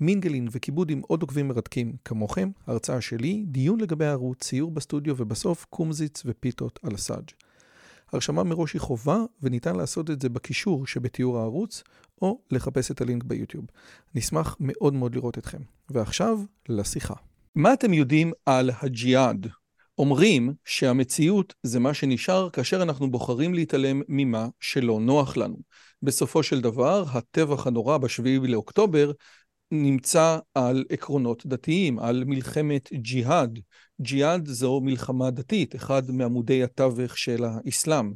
מינגלין וכיבוד עם עוד עוקבים מרתקים כמוכם, הרצאה שלי, דיון לגבי הערוץ, ציור בסטודיו ובסוף קומזיץ ופיתות על הסאג'. הרשמה מראש היא חובה וניתן לעשות את זה בקישור שבתיאור הערוץ או לחפש את הלינק ביוטיוב. נשמח מאוד מאוד לראות אתכם. ועכשיו לשיחה. מה אתם יודעים על הג'יהאד? אומרים שהמציאות זה מה שנשאר כאשר אנחנו בוחרים להתעלם ממה שלא נוח לנו. בסופו של דבר, הטבח הנורא בשביעי לאוקטובר נמצא על עקרונות דתיים, על מלחמת ג'יהאד. ג'יהאד זו מלחמה דתית, אחד מעמודי התווך של האסלאם.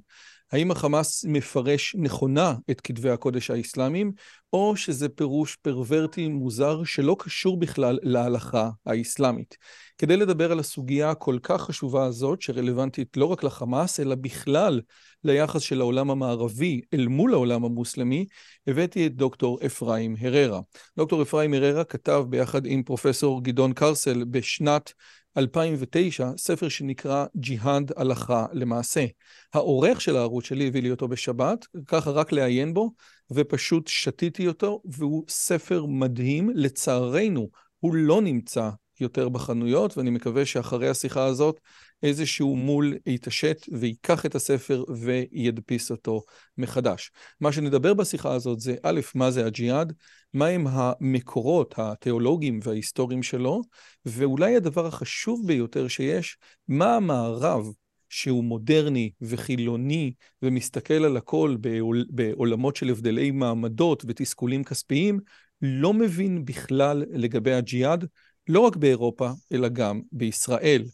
האם החמאס מפרש נכונה את כתבי הקודש האסלאמיים, או שזה פירוש פרוורטי מוזר שלא קשור בכלל להלכה האסלאמית? כדי לדבר על הסוגיה הכל כך חשובה הזאת, שרלוונטית לא רק לחמאס, אלא בכלל ליחס של העולם המערבי אל מול העולם המוסלמי, הבאתי את דוקטור אפרים הררה. דוקטור אפרים הררה כתב ביחד עם פרופסור גדעון קרסל בשנת 2009, ספר שנקרא ג'יהאד הלכה למעשה. העורך של הערוץ שלי הביא לי אותו בשבת, ככה רק לעיין בו, ופשוט שתיתי אותו, והוא ספר מדהים. לצערנו, הוא לא נמצא יותר בחנויות, ואני מקווה שאחרי השיחה הזאת איזשהו מול יתעשת ויקח את הספר וידפיס אותו מחדש. מה שנדבר בשיחה הזאת זה א', מה זה הג'יהאד, מהם המקורות התיאולוגיים וההיסטוריים שלו, ואולי הדבר החשוב ביותר שיש, מה המערב שהוא מודרני וחילוני ומסתכל על הכל בעול, בעולמות של הבדלי מעמדות ותסכולים כספיים, לא מבין בכלל לגבי הג'יהאד, לא רק באירופה, אלא גם בישראל.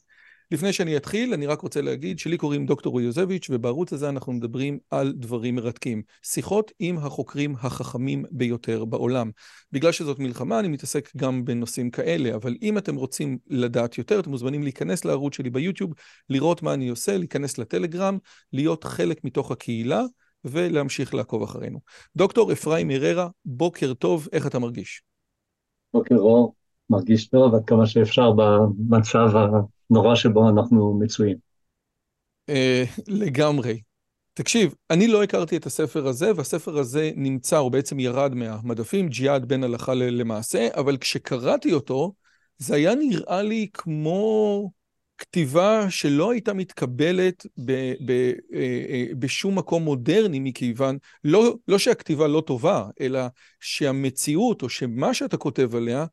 לפני שאני אתחיל, אני רק רוצה להגיד שלי קוראים דוקטור יוזביץ', ובערוץ הזה אנחנו מדברים על דברים מרתקים. שיחות עם החוקרים החכמים ביותר בעולם. בגלל שזאת מלחמה, אני מתעסק גם בנושאים כאלה, אבל אם אתם רוצים לדעת יותר, אתם מוזמנים להיכנס לערוץ שלי ביוטיוב, לראות מה אני עושה, להיכנס לטלגרם, להיות חלק מתוך הקהילה, ולהמשיך לעקוב אחרינו. דוקטור אפרים הררה, בוקר טוב, איך אתה מרגיש? בוקר אור, מרגיש טוב עד כמה שאפשר במצב הנורא שבו אנחנו מצויים. אה, לגמרי. תקשיב, אני לא הכרתי את הספר הזה, והספר הזה נמצא, או בעצם ירד מהמדפים, ג'יהאד בין הלכה למעשה, אבל כשקראתי אותו, זה היה נראה לי כמו כתיבה שלא הייתה מתקבלת ב, ב, אה, אה, בשום מקום מודרני, מכיוון, לא, לא שהכתיבה לא טובה, אלא שהמציאות, או שמה שאתה כותב עליה,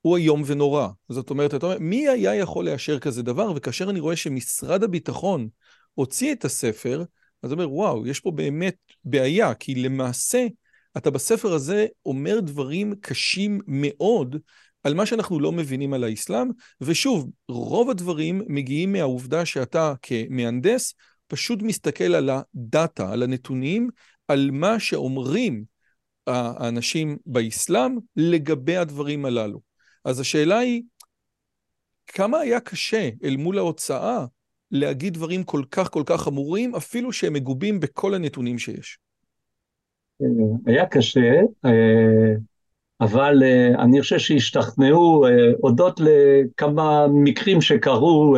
הוא איום ונורא. זאת אומרת, אתה אומר, מי היה יכול לאשר כזה דבר? וכאשר אני רואה שמשרד הביטחון הוציא את הספר, אז אומר, וואו, יש פה באמת בעיה, כי למעשה, אתה בספר הזה אומר דברים קשים מאוד על מה שאנחנו לא מבינים על האסלאם, ושוב, רוב הדברים מגיעים מהעובדה שאתה כמהנדס פשוט מסתכל על הדאטה, על הנתונים, על מה שאומרים האנשים באסלאם לגבי הדברים הללו. אז השאלה היא, כמה היה קשה אל מול ההוצאה להגיד דברים כל כך כל כך חמורים, אפילו שהם מגובים בכל הנתונים שיש? היה קשה, אה, אבל אה, אני חושב שהשתכנעו אה, הודות לכמה מקרים שקרו,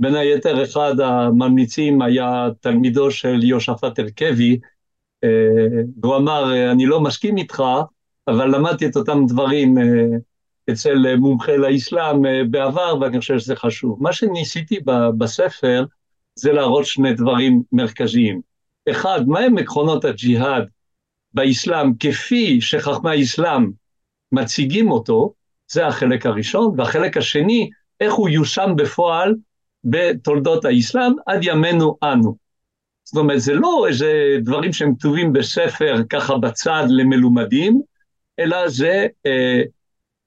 בין היתר אחד הממליצים היה תלמידו של יושפט הרכבי, והוא אמר, אני לא מסכים איתך, אבל למדתי את אותם דברים אצל אה, מומחה לאסלאם אה, בעבר, ואני חושב שזה חשוב. מה שניסיתי בספר זה להראות שני דברים מרכזיים. אחד, מהם עקרונות הג'יהאד באסלאם כפי שחכמי האסלאם מציגים אותו, זה החלק הראשון, והחלק השני, איך הוא יושם בפועל בתולדות האסלאם עד ימינו אנו. זאת אומרת, זה לא איזה דברים שהם כתובים בספר ככה בצד למלומדים, אלא זה אה,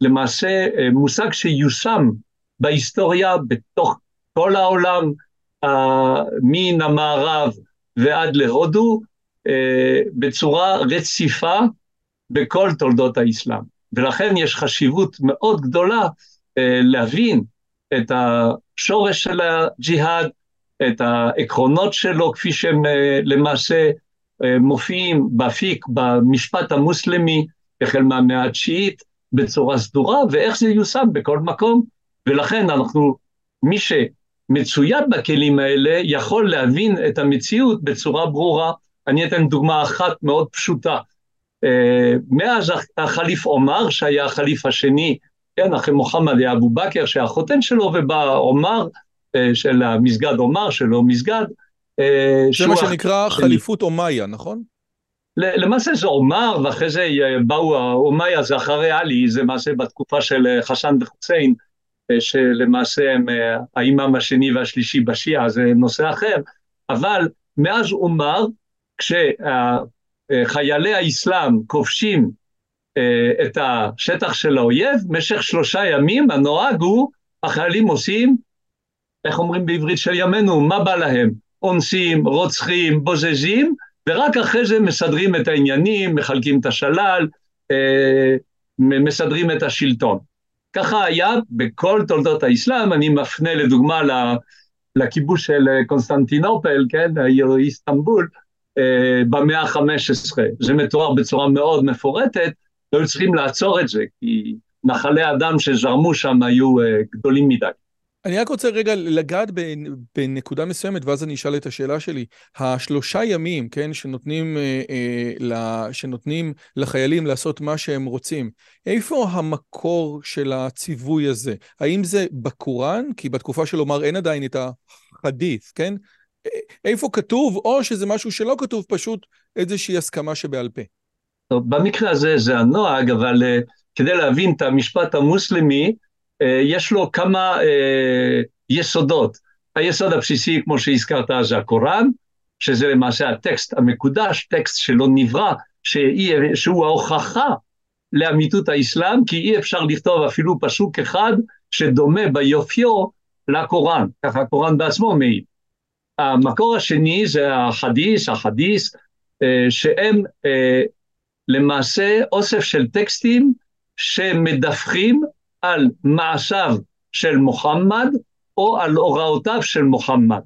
למעשה אה, מושג שיושם בהיסטוריה בתוך כל העולם, מן המערב ועד להודו, אה, בצורה רציפה בכל תולדות האסלאם. ולכן יש חשיבות מאוד גדולה אה, להבין את השורש של הג'יהאד, את העקרונות שלו כפי שהם למעשה מופיעים באפיק, במשפט המוסלמי, החל מהמאה התשיעית, בצורה סדורה, ואיך זה ייושם בכל מקום. ולכן אנחנו, מי שמצויד בכלים האלה, יכול להבין את המציאות בצורה ברורה. אני אתן דוגמה אחת מאוד פשוטה. מאז החליף עומר, שהיה החליף השני, כן, אחרי מוחמד היה אבו בכר, שהיה החותן שלו, ובא עומר, של המסגד עומר, שלו מסגד. זה מה שנקרא חליפות אומיה, נכון? למעשה זה עומר, ואחרי זה באו אומיה, זה אחרי עלי, זה למעשה בתקופה של חסן וחוסיין, שלמעשה הם האימאם השני והשלישי בשיעה, זה נושא אחר, אבל מאז עומר, כשחיילי האסלאם כובשים את השטח של האויב, במשך שלושה ימים הנוהג הוא, החיילים עושים, איך אומרים בעברית של ימינו, מה בא להם? אונסים, רוצחים, בוזזים, ורק אחרי זה מסדרים את העניינים, מחלקים את השלל, אה, מסדרים את השלטון. ככה היה בכל תולדות האסלאם, אני מפנה לדוגמה לכיבוש של קונסטנטינופל, כן, העיר איסטנבול, אה, במאה ה-15. זה מתואר בצורה מאוד מפורטת, היו צריכים לעצור את זה, כי נחלי הדם שזרמו שם היו אה, גדולים מדי. אני רק רוצה רגע לגעת בנקודה מסוימת, ואז אני אשאל את השאלה שלי. השלושה ימים, כן, שנותנים, אה, שנותנים לחיילים לעשות מה שהם רוצים, איפה המקור של הציווי הזה? האם זה בקוראן? כי בתקופה של עומר אין עדיין את החדית', כן? איפה כתוב, או שזה משהו שלא כתוב, פשוט איזושהי הסכמה שבעל פה? טוב, במקרה הזה זה הנוהג, אבל uh, כדי להבין את המשפט המוסלמי, יש לו כמה uh, יסודות. היסוד הבסיסי, כמו שהזכרת, זה הקוראן, שזה למעשה הטקסט המקודש, טקסט שלא נברא, שהוא ההוכחה לאמיתות האסלאם, כי אי אפשר לכתוב אפילו פסוק אחד שדומה ביופיו לקוראן, ככה הקוראן בעצמו מעיד. המקור השני זה החדיס, החדיס, שהם למעשה אוסף של טקסטים שמדווחים על מעשיו של מוחמד או על הוראותיו של מוחמד.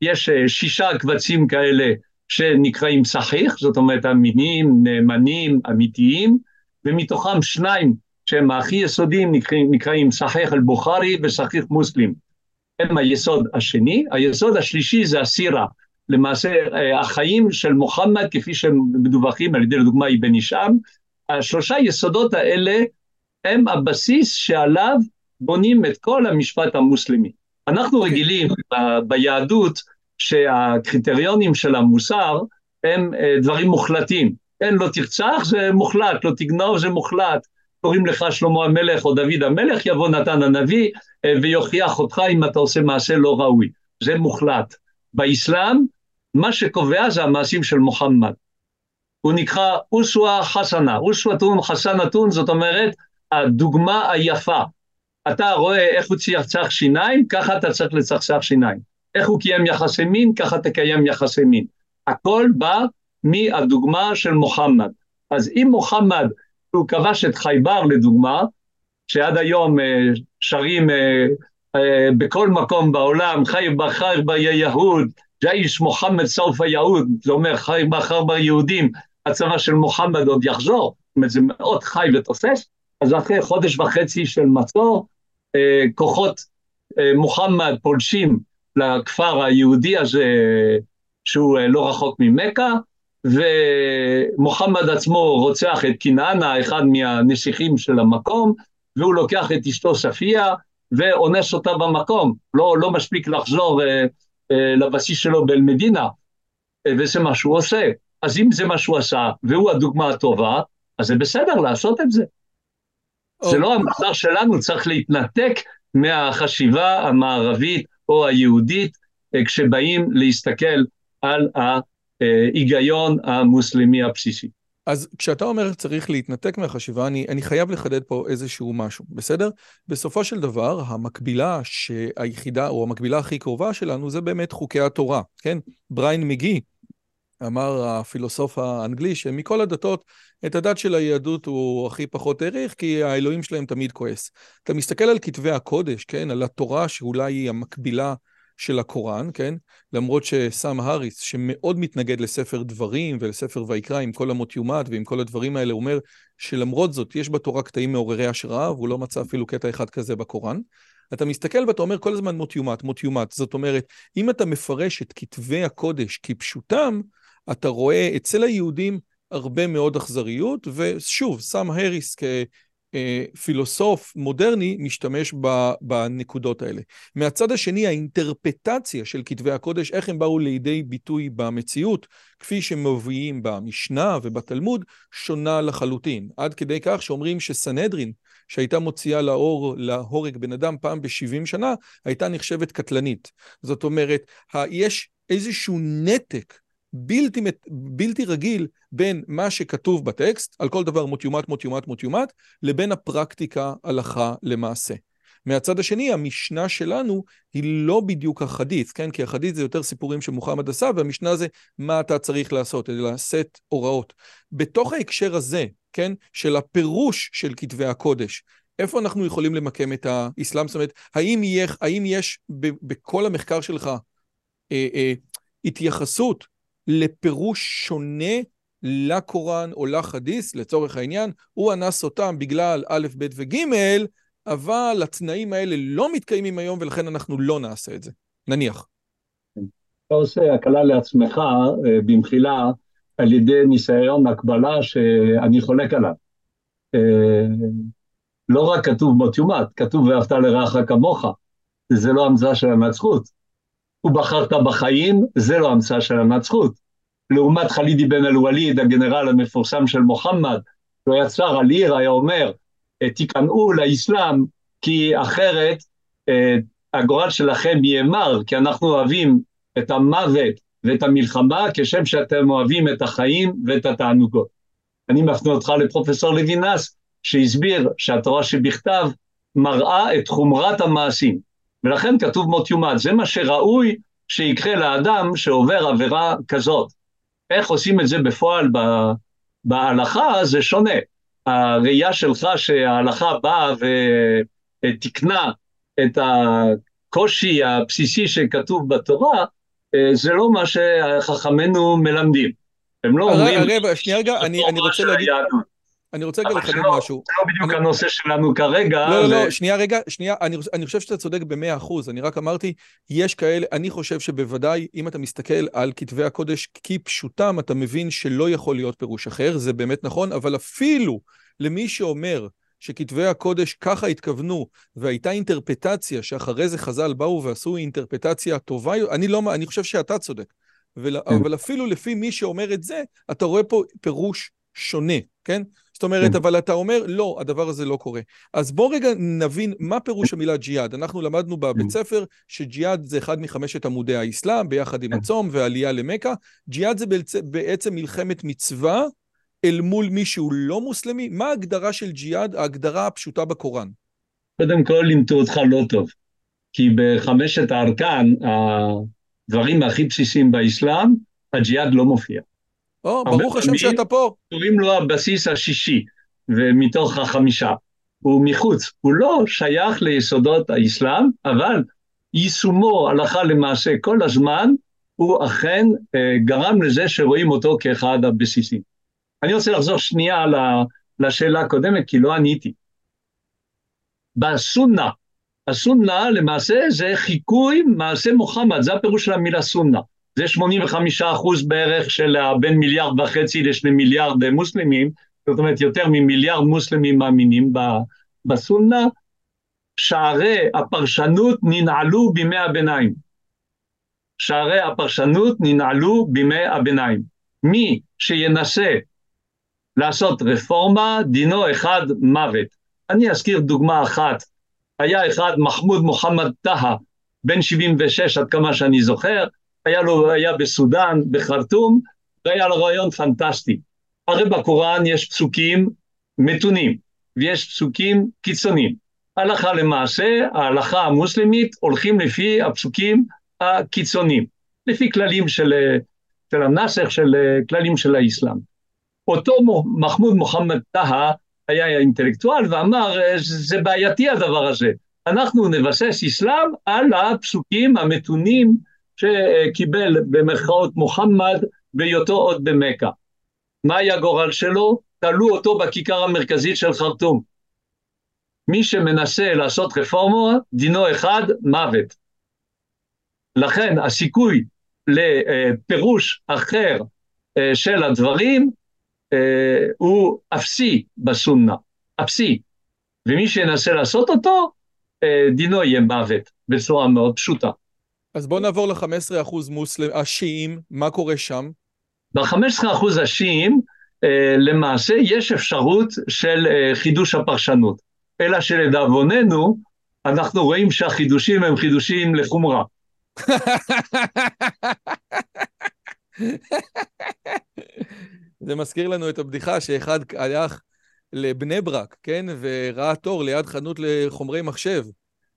יש אה, שישה קבצים כאלה שנקראים סחיח, זאת אומרת אמינים, נאמנים, אמיתיים, ומתוכם שניים שהם הכי יסודיים נקראים, נקראים סחיח אל-בוכרי וסחיח מוסלים. הם היסוד השני. היסוד השלישי זה הסירה, למעשה אה, החיים של מוחמד כפי שהם מדווחים על ידי לדוגמה אבן הישאם, השלושה יסודות האלה הם הבסיס שעליו בונים את כל המשפט המוסלמי. אנחנו okay. אוקיי. רגילים ב- ביהדות שהקריטריונים של המוסר הם אה, דברים מוחלטים. כן, לא תרצח זה מוחלט, לא תגנוב זה מוחלט. קוראים לך שלמה המלך או דוד המלך, יבוא נתן הנביא אה, ויוכיח אותך אם אתה עושה מעשה לא ראוי. זה מוחלט. באסלאם מה שקובע זה המעשים של מוחמד. הוא נקרא אוסווה חסנה, אוסוותון חסנתון, זאת אומרת, הדוגמה היפה. אתה רואה איך הוא צחצח שיניים, ככה אתה צריך לצחצח שיניים. איך הוא קיים יחסי מין, ככה תקיים יחסי מין. הכל בא מהדוגמה של מוחמד. אז אם מוחמד, הוא כבש את חייבר לדוגמה, שעד היום אה, שרים אה, אה, בכל מקום בעולם, חייבר חייבר יהוד, ג'ייש מוחמד סוף היהוד, זה אומר חי מחר ביהודים, הצבא של מוחמד עוד יחזור, זאת אומרת זה מאוד חי ותופס, אז אחרי חודש וחצי של מצור, אה, כוחות אה, מוחמד פולשים לכפר היהודי הזה, שהוא אה, לא רחוק ממכה, ומוחמד עצמו רוצח את קנענה, אחד מהנסיכים של המקום, והוא לוקח את אשתו ספיה ואונס אותה במקום, לא, לא מספיק לחזור אה, לבסיס שלו באל-מדינה, אה, וזה מה שהוא עושה. אז אם זה מה שהוא עשה, והוא הדוגמה הטובה, אז זה בסדר לעשות את זה. Oh. זה לא המחר שלנו, צריך להתנתק מהחשיבה המערבית או היהודית, אה, כשבאים להסתכל על ההיגיון המוסלמי הבסיסי. אז כשאתה אומר צריך להתנתק מהחשיבה, אני, אני חייב לחדד פה איזשהו משהו, בסדר? בסופו של דבר, המקבילה שהיחידה, או המקבילה הכי קרובה שלנו, זה באמת חוקי התורה, כן? בריין מגי אמר הפילוסוף האנגלי שמכל הדתות, את הדת של היהדות הוא הכי פחות העריך, כי האלוהים שלהם תמיד כועס. אתה מסתכל על כתבי הקודש, כן? על התורה שאולי היא המקבילה של הקוראן, כן? למרות שסאם האריס, שמאוד מתנגד לספר דברים ולספר ויקרא עם כל אמות יומת ועם כל הדברים האלה, אומר שלמרות זאת יש בתורה קטעים מעוררי השראה, והוא לא מצא אפילו קטע אחד כזה בקוראן. אתה מסתכל ואתה אומר כל הזמן מות יומת, מות יומת. זאת אומרת, אם אתה מפרש את כתבי הקודש כפשוטם, אתה רואה אצל היהודים הרבה מאוד אכזריות, ושוב, סאם האריס כפילוסוף מודרני משתמש בנקודות האלה. מהצד השני, האינטרפטציה של כתבי הקודש, איך הם באו לידי ביטוי במציאות, כפי שמביאים במשנה ובתלמוד, שונה לחלוטין. עד כדי כך שאומרים שסנהדרין, שהייתה מוציאה לאור, להורג בן אדם פעם ב-70 שנה, הייתה נחשבת קטלנית. זאת אומרת, יש איזשהו נתק בלתי, בלתי רגיל בין מה שכתוב בטקסט, על כל דבר מות מות יומת, מות יומת, לבין הפרקטיקה הלכה למעשה. מהצד השני, המשנה שלנו היא לא בדיוק החדית', כן? כי החדית' זה יותר סיפורים שמוחמד עשה, והמשנה זה מה אתה צריך לעשות, אלא לשאת הוראות. בתוך ההקשר הזה, כן? של הפירוש של כתבי הקודש, איפה אנחנו יכולים למקם את האסלאם? זאת אומרת, האם, יהיה, האם יש ב, בכל המחקר שלך אה, אה, התייחסות לפירוש שונה לקוראן או לחדיס, לצורך העניין, הוא אנס אותם בגלל א', ב' וג', אבל התנאים האלה לא מתקיימים היום ולכן אנחנו לא נעשה את זה. נניח. אתה עושה הקלה לעצמך אה, במחילה על ידי ניסיון הקבלה שאני חולק עליו. אה, לא רק כתוב מות יומת, כתוב ואהבת לרעך כמוך, זה לא המצאה של הנצחות. ובחרת בחיים, זה לא המצאה של הנצחות. לעומת חלידי בן אל-ווליד, הגנרל המפורסם של מוחמד, הוא היה צר על עיר, היה אומר, תיכנעו לאסלאם, כי אחרת אה, הגורל שלכם יהיה מר, כי אנחנו אוהבים את המוות ואת המלחמה, כשם שאתם אוהבים את החיים ואת התענוגות. אני מפנה אותך לפרופסור לוינס, שהסביר שהתורה שבכתב מראה את חומרת המעשים. ולכן כתוב מות יומת. זה מה שראוי שיקרה לאדם שעובר עבירה כזאת. איך עושים את זה בפועל בהלכה זה שונה. הראייה שלך שההלכה באה ותיקנה את הקושי הבסיסי שכתוב בתורה, זה לא מה שחכמינו מלמדים. הם לא אומרים... רגע, שנייה רגע, אני רוצה להגיד... אני רוצה רגע לחדד לא, משהו. זה לא בדיוק אני... הנושא שלנו כרגע. לא, לא, לא, שנייה רגע, שנייה, אני, אני חושב שאתה צודק במאה אחוז, אני רק אמרתי, יש כאלה, אני חושב שבוודאי, אם אתה מסתכל על כתבי הקודש כפשוטם, אתה מבין שלא יכול להיות פירוש אחר, זה באמת נכון, אבל אפילו למי שאומר שכתבי הקודש ככה התכוונו, והייתה אינטרפטציה שאחרי זה חז"ל באו ועשו אינטרפטציה טובה, אני לא, אני חושב שאתה צודק. ול, כן. אבל אפילו לפי מי שאומר את זה, אתה רואה פה פירוש שונה, כן? זאת אומרת, כן. אבל אתה אומר, לא, הדבר הזה לא קורה. אז בוא רגע נבין מה פירוש המילה ג'יהאד. אנחנו למדנו בבית כן. ספר שג'יהאד זה אחד מחמשת עמודי האסלאם, ביחד עם כן. הצום ועלייה למכה. ג'יהאד זה בעצם מלחמת מצווה אל מול מישהו לא מוסלמי. מה ההגדרה של ג'יהאד, ההגדרה הפשוטה בקוראן? קודם כל לימדו אותך לא טוב. כי בחמשת הארכן, הדברים הכי בסיסיים באסלאם, הג'יהאד לא מופיע. או, ברוך השם שאתה פה. קוראים לו הבסיס השישי, ומתוך החמישה. הוא מחוץ, הוא לא שייך ליסודות האסלאם, אבל יישומו הלכה למעשה כל הזמן, הוא אכן אה, גרם לזה שרואים אותו כאחד הבסיסים. אני רוצה לחזור שנייה לשאלה הקודמת, כי לא עניתי. בסונה, הסונה למעשה זה חיקוי מעשה מוחמד, זה הפירוש של המילה סונה. זה 85 אחוז בערך של בין מיליארד וחצי לשני מיליארד מוסלמים, זאת אומרת יותר ממיליארד מוסלמים מאמינים בסונה, שערי הפרשנות ננעלו בימי הביניים. שערי הפרשנות ננעלו בימי הביניים. מי שינסה לעשות רפורמה, דינו אחד מוות. אני אזכיר דוגמה אחת. היה אחד, מחמוד מוחמד טהא, בן 76 עד כמה שאני זוכר, היה לו, היה בסודאן, בחרטום, והיה לו רעיון פנטסטי. הרי בקוראן יש פסוקים מתונים, ויש פסוקים קיצוניים. הלכה למעשה, ההלכה המוסלמית הולכים לפי הפסוקים הקיצוניים, לפי כללים של, של הנסח, של כללים של האסלאם. אותו מחמוד מוחמד טהא היה אינטלקטואל ואמר, זה בעייתי הדבר הזה. אנחנו נבסס אסלאם על הפסוקים המתונים שקיבל במרכאות מוחמד בהיותו עוד במכה. מה היה גורל שלו? תלו אותו בכיכר המרכזית של חרטום. מי שמנסה לעשות רפורמה, דינו אחד, מוות. לכן הסיכוי לפירוש אחר אה, של הדברים אה, הוא אפסי בסונה, אפסי. ומי שינסה לעשות אותו, אה, דינו יהיה מוות, בצורה מאוד פשוטה. אז בואו נעבור ל-15% מוסלם, השיעים, מה קורה שם? ב-15% השיעים, למעשה יש אפשרות של חידוש הפרשנות. אלא שלדאבוננו, אנחנו רואים שהחידושים הם חידושים לחומרה. זה מזכיר לנו את הבדיחה שאחד הלך לבני ברק, כן? וראה תור ליד חנות לחומרי מחשב.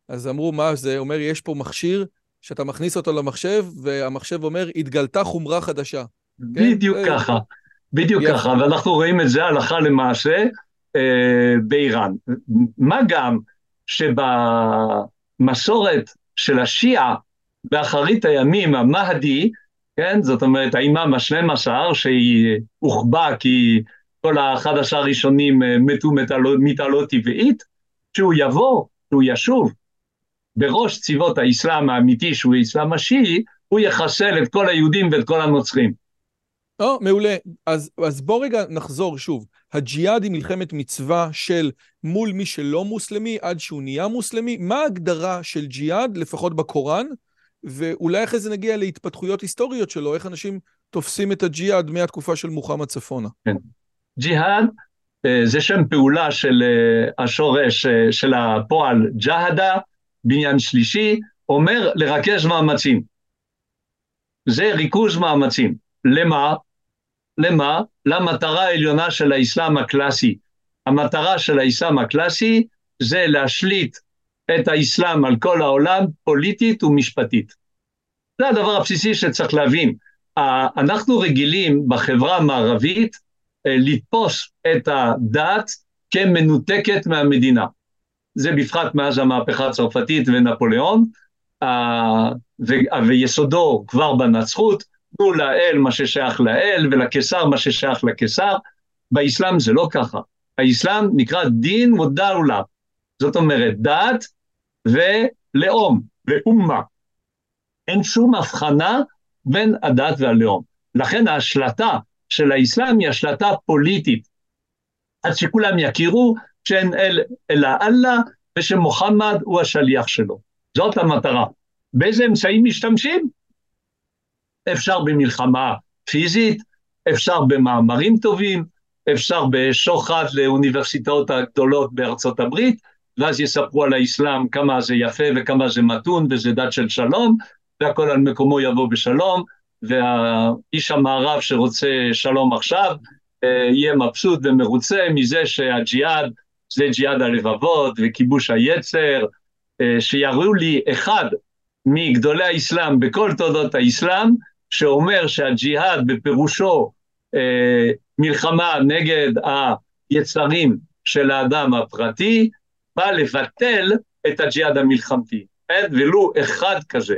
אז אמרו, מה זה? אומר, יש פה מכשיר שאתה מכניס אותו למחשב, והמחשב אומר, התגלתה חומרה חדשה. בדיוק כן? ככה, בדיוק יפה. ככה, ואנחנו רואים את זה הלכה למעשה אה, באיראן. מה גם שבמסורת של השיעה, באחרית הימים, המהדי, כן, זאת אומרת האימאם ה-12, שהיא הוחבא כי כל האחד עשר הראשונים אה, מתו מתעלות טבעית, שהוא יבוא, שהוא ישוב בראש צבאות האסלאם האמיתי, שהוא האסלאם השיעי, הוא יחסל את כל היהודים ואת כל הנוצרים. או, oh, מעולה. אז, אז בוא רגע נחזור שוב. הג'יהאד היא מלחמת מצווה של מול מי שלא מוסלמי עד שהוא נהיה מוסלמי. מה ההגדרה של ג'יהאד, לפחות בקוראן, ואולי אחרי זה נגיע להתפתחויות היסטוריות שלו, איך אנשים תופסים את הג'יהאד מהתקופה של מוחמד צפונה. כן. ג'יהאד אה, זה שם פעולה של אה, השורש אה, של הפועל ג'הדה, בניין שלישי, אומר לרכז מאמצים. זה ריכוז מאמצים. למה? למה? למטרה העליונה של האסלאם הקלאסי. המטרה של האסלאם הקלאסי זה להשליט את האסלאם על כל העולם פוליטית ומשפטית. זה הדבר הבסיסי שצריך להבין. אנחנו רגילים בחברה המערבית אה, לתפוס את הדת כמנותקת מהמדינה. זה בפחת מאז המהפכה הצרפתית ונפוליאון, ויסודו כבר בנצחות, תנו לאל מה ששייך לאל ולקיסר מה ששייך לקיסר. באסלאם זה לא ככה. האסלאם נקרא דין ודאולה. זאת אומרת, דת ולאום, ואומה. אין שום הבחנה בין הדת והלאום. לכן ההשלטה של האסלאם היא השלטה פוליטית. אז שכולם יכירו שאין אל אלא אללה ושמוחמד הוא השליח שלו. זאת המטרה. באיזה אמצעים משתמשים? אפשר במלחמה פיזית, אפשר במאמרים טובים, אפשר בשוחד לאוניברסיטאות הגדולות בארצות הברית, ואז יספרו על האסלאם כמה זה יפה וכמה זה מתון וזה דת של שלום, והכל על מקומו יבוא בשלום, והאיש המערב שרוצה שלום עכשיו, אה, יהיה מבסוט ומרוצה מזה שהג'יהאד זה ג'יהאד הלבבות וכיבוש היצר, אה, שיראו לי אחד מגדולי האסלאם בכל תולדות האסלאם, שאומר שהג'יהאד בפירושו אה, מלחמה נגד היצרים של האדם הפרטי, בא לבטל את הג'יהאד המלחמתי. אין ולו אחד כזה.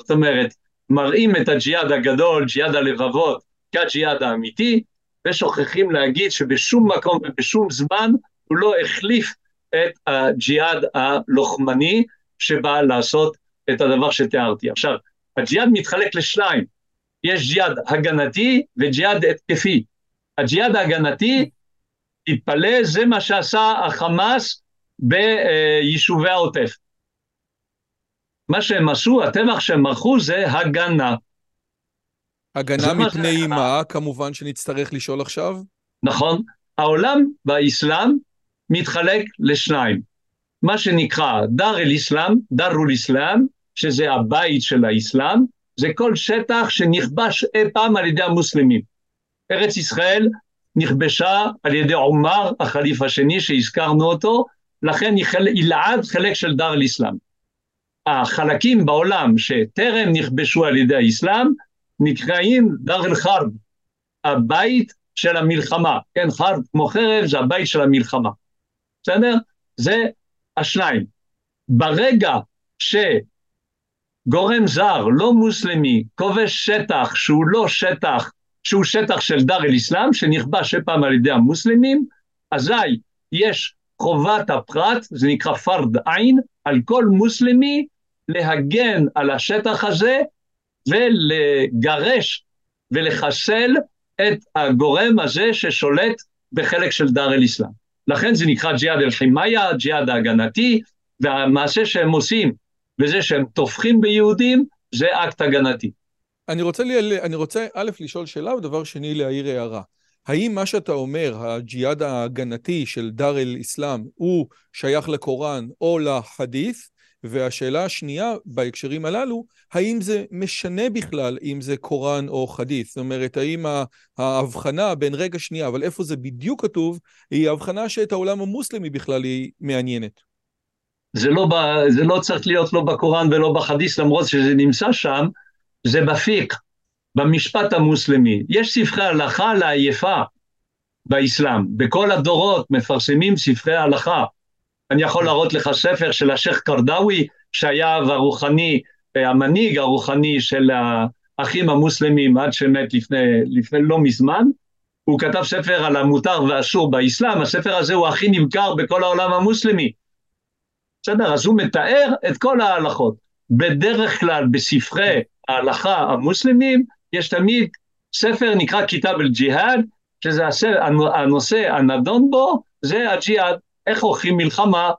זאת אומרת, מראים את הג'יהאד הגדול, ג'יהאד הלבבות, כג'יהאד האמיתי, ושוכחים להגיד שבשום מקום ובשום זמן הוא לא החליף את הג'יהאד הלוחמני שבא לעשות את הדבר שתיארתי. עכשיו, הג'יהאד מתחלק לשניים, יש ג'יהאד הגנתי וג'יהאד התקפי. הג'יהאד ההגנתי, תתפלא, זה מה שעשה החמאס ביישובי העוטף. מה שהם עשו, הטבח שהם ערכו זה הגנה. הגנה מפני מה, כמובן שנצטרך לשאול עכשיו? נכון. העולם באסלאם מתחלק לשניים. מה שנקרא דר אל-אסלאם, דארול אסלאם, שזה הבית של האסלאם, זה כל שטח שנכבש אי פעם על ידי המוסלמים. ארץ ישראל נכבשה על ידי עומר, החליף השני שהזכרנו אותו, לכן היא, חל... לעד חלק של דר אל-אסלאם. החלקים בעולם שטרם נכבשו על ידי האסלאם נקראים דר אל-חרב, הבית של המלחמה. כן, חרב כמו חרב זה הבית של המלחמה. בסדר? זה השניים. ברגע שגורם זר, לא מוסלמי, כובש שטח שהוא לא שטח, שהוא שטח של דר אל-אסלאם, שנכבש פעם על ידי המוסלמים, אזי יש חובת הפרט, זה נקרא פרד עין, על כל מוסלמי להגן על השטח הזה ולגרש ולחסל את הגורם הזה ששולט בחלק של דר אל-אסלאם. לכן זה נקרא ג'יהאד אל-חימאיה, ג'יהאד ההגנתי, והמעשה שהם עושים, וזה שהם טובחים ביהודים, זה אקט הגנתי. אני רוצה, לי, אני רוצה א', לשאול שאלה, ודבר שני, להעיר הערה. האם מה שאתה אומר, הג'יהאד ההגנתי של דאר אל-אסלאם, הוא שייך לקוראן או לחדית'? והשאלה השנייה בהקשרים הללו, האם זה משנה בכלל אם זה קוראן או חדית'? זאת אומרת, האם ההבחנה בין רגע שנייה, אבל איפה זה בדיוק כתוב, היא הבחנה שאת העולם המוסלמי בכלל היא מעניינת. זה לא, ב, זה לא צריך להיות לא בקוראן ולא בחדית', למרות שזה נמצא שם, זה בפיק, במשפט המוסלמי. יש ספרי הלכה לעייפה באסלאם. בכל הדורות מפרסמים ספרי הלכה. אני יכול להראות לך ספר של השייח' קרדאווי, שהיה הרוחני, המנהיג הרוחני של האחים המוסלמים עד שמת לפני, לפני לא מזמן. הוא כתב ספר על המותר והאסור באסלאם, הספר הזה הוא הכי נמכר בכל העולם המוסלמי. בסדר? אז הוא מתאר את כל ההלכות. בדרך כלל בספרי ההלכה המוסלמים יש תמיד ספר נקרא כיתב אל-ג'יהאד, שזה הנושא הנדון בו, זה הג'יהאד. איך עורכים מלחמה,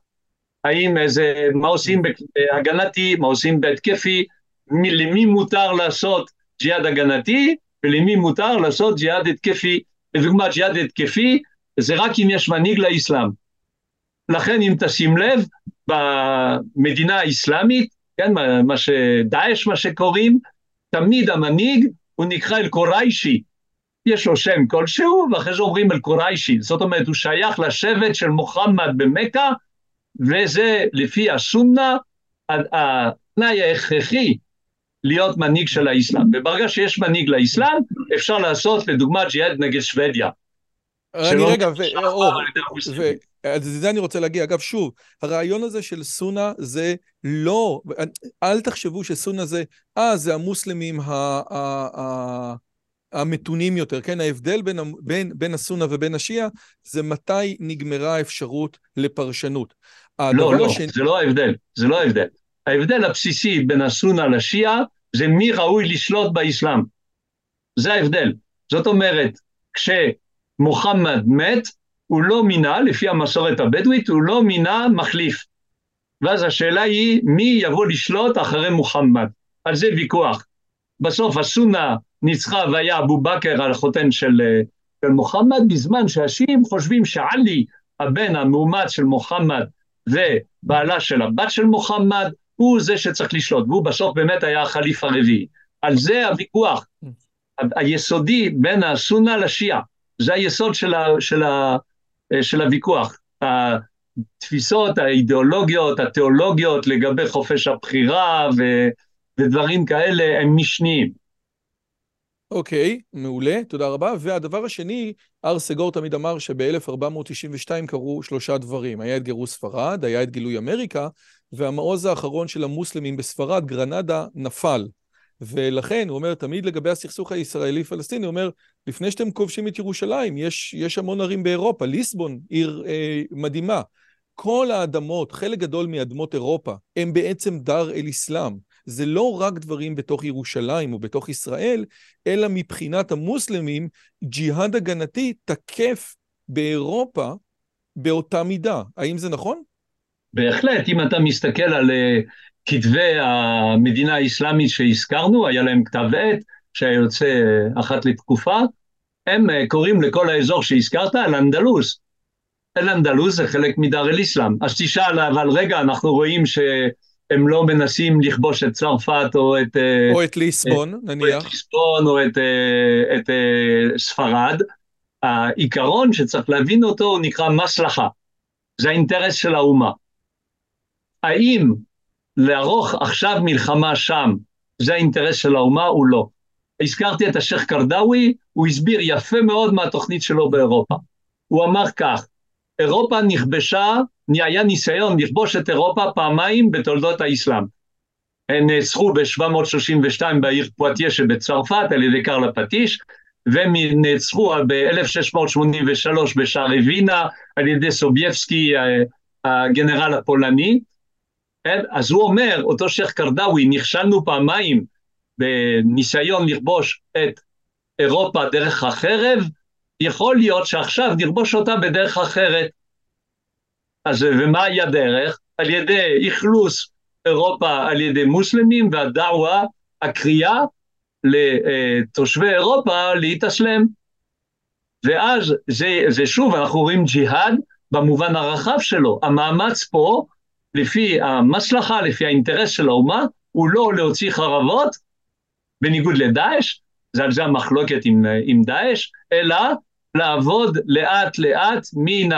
האם איזה, מה עושים בהגנתי, מה עושים בהתקפי, למי מותר לעשות ג'יהאד הגנתי ולמי מותר לעשות ג'יהאד התקפי. לדוגמה, ג'יהאד התקפי זה רק אם יש מנהיג לאסלאם. לכן אם תשים לב, במדינה האסלאמית, כן, מה שדאעש, מה שקוראים, תמיד המנהיג הוא נקרא אל-קוריישי, יש לו שם כלשהו, ואחרי זה אומרים אל-קוריישי, זאת אומרת, הוא שייך לשבט של מוחמד במכה, וזה לפי הסונה, התנאי ההכרחי להיות מנהיג של האסלאם. וברגע שיש מנהיג לאסלאם, אפשר לעשות לדוגמה ג'יהאד נגד שוודיה. אני רגע, אז לזה אני רוצה להגיע. אגב, שוב, הרעיון הזה של סונה זה לא, אל תחשבו שסונה זה, אה, זה המוסלמים ה... המתונים יותר, כן? ההבדל בין, בין, בין הסונה ובין השיעה זה מתי נגמרה האפשרות לפרשנות. לא, לא, השני... זה לא ההבדל, זה לא ההבדל. ההבדל הבסיסי בין הסונה לשיעה זה מי ראוי לשלוט באסלאם. זה ההבדל. זאת אומרת, כשמוחמד מת, הוא לא מינה, לפי המסורת הבדואית, הוא לא מינה מחליף. ואז השאלה היא, מי יבוא לשלוט אחרי מוחמד? על זה ויכוח. בסוף הסונה ניצחה והיה אבו בכר על החותן של, אה, של מוחמד, בזמן שהשיעים חושבים שעלי, הבן המאומץ של מוחמד ובעלה של הבת של מוחמד, הוא זה שצריך לשלוט, והוא בסוף באמת היה החליף הרביעי. על זה הוויכוח היסודי בין הסונה לשיעה, זה היסוד של, ה, של, ה, אה, של הוויכוח. התפיסות, האידיאולוגיות, התיאולוגיות לגבי חופש הבחירה ו, ודברים כאלה הם משניים. אוקיי, okay, מעולה, תודה רבה. והדבר השני, אר סגור תמיד אמר שב-1492 קרו שלושה דברים. היה את גירוש ספרד, היה את גילוי אמריקה, והמעוז האחרון של המוסלמים בספרד, גרנדה, נפל. ולכן, הוא אומר, תמיד לגבי הסכסוך הישראלי-פלסטיני, הוא אומר, לפני שאתם כובשים את ירושלים, יש, יש המון ערים באירופה, ליסבון, עיר אה, מדהימה. כל האדמות, חלק גדול מאדמות אירופה, הם בעצם דר אל-אסלאם. זה לא רק דברים בתוך ירושלים או בתוך ישראל, אלא מבחינת המוסלמים, ג'יהאד הגנתי תקף באירופה באותה מידה. האם זה נכון? בהחלט, אם אתה מסתכל על uh, כתבי המדינה האסלאמית שהזכרנו, היה להם כתב עת שהיה יוצא uh, אחת לתקופה, הם uh, קוראים לכל האזור שהזכרת אל-אנדלוס. אל-אנדלוס זה חלק מדר אל-אסלאם. אז תשאל, אבל רגע, אנחנו רואים ש... הם לא מנסים לכבוש את צרפת או את... אה, או את ליסבון, את, נניח. או את ליסבון או את, אה, את, את אה, ספרד. העיקרון שצריך להבין אותו הוא נקרא מסלחה. זה האינטרס של האומה. האם לערוך עכשיו מלחמה שם זה האינטרס של האומה? הוא לא. הזכרתי את השייח' קרדאווי, הוא הסביר יפה מאוד מה התוכנית שלו באירופה. הוא אמר כך, אירופה נכבשה היה ניסיון לכבוש את אירופה פעמיים בתולדות האסלאם. הם נעצרו ב-732 בעיר פואטיה שבצרפת על ידי קרל הפטיש, והם נעצרו ב-1683 בשערי וינה על ידי סובייבסקי הגנרל הפולני. כן? אז הוא אומר, אותו שייח' קרדאווי, נכשלנו פעמיים בניסיון לכבוש את אירופה דרך החרב, יכול להיות שעכשיו נכבוש אותה בדרך אחרת. אז ומהי הדרך? על ידי אכלוס אירופה על ידי מוסלמים והדאווה, הקריאה לתושבי אירופה להתאסלם. ואז זה, זה שוב, אנחנו רואים ג'יהאד במובן הרחב שלו. המאמץ פה, לפי המסלחה, לפי האינטרס של האומה, הוא לא להוציא חרבות, בניגוד לדאעש, זה על זה המחלוקת עם, עם דאעש, אלא לעבוד לאט לאט מן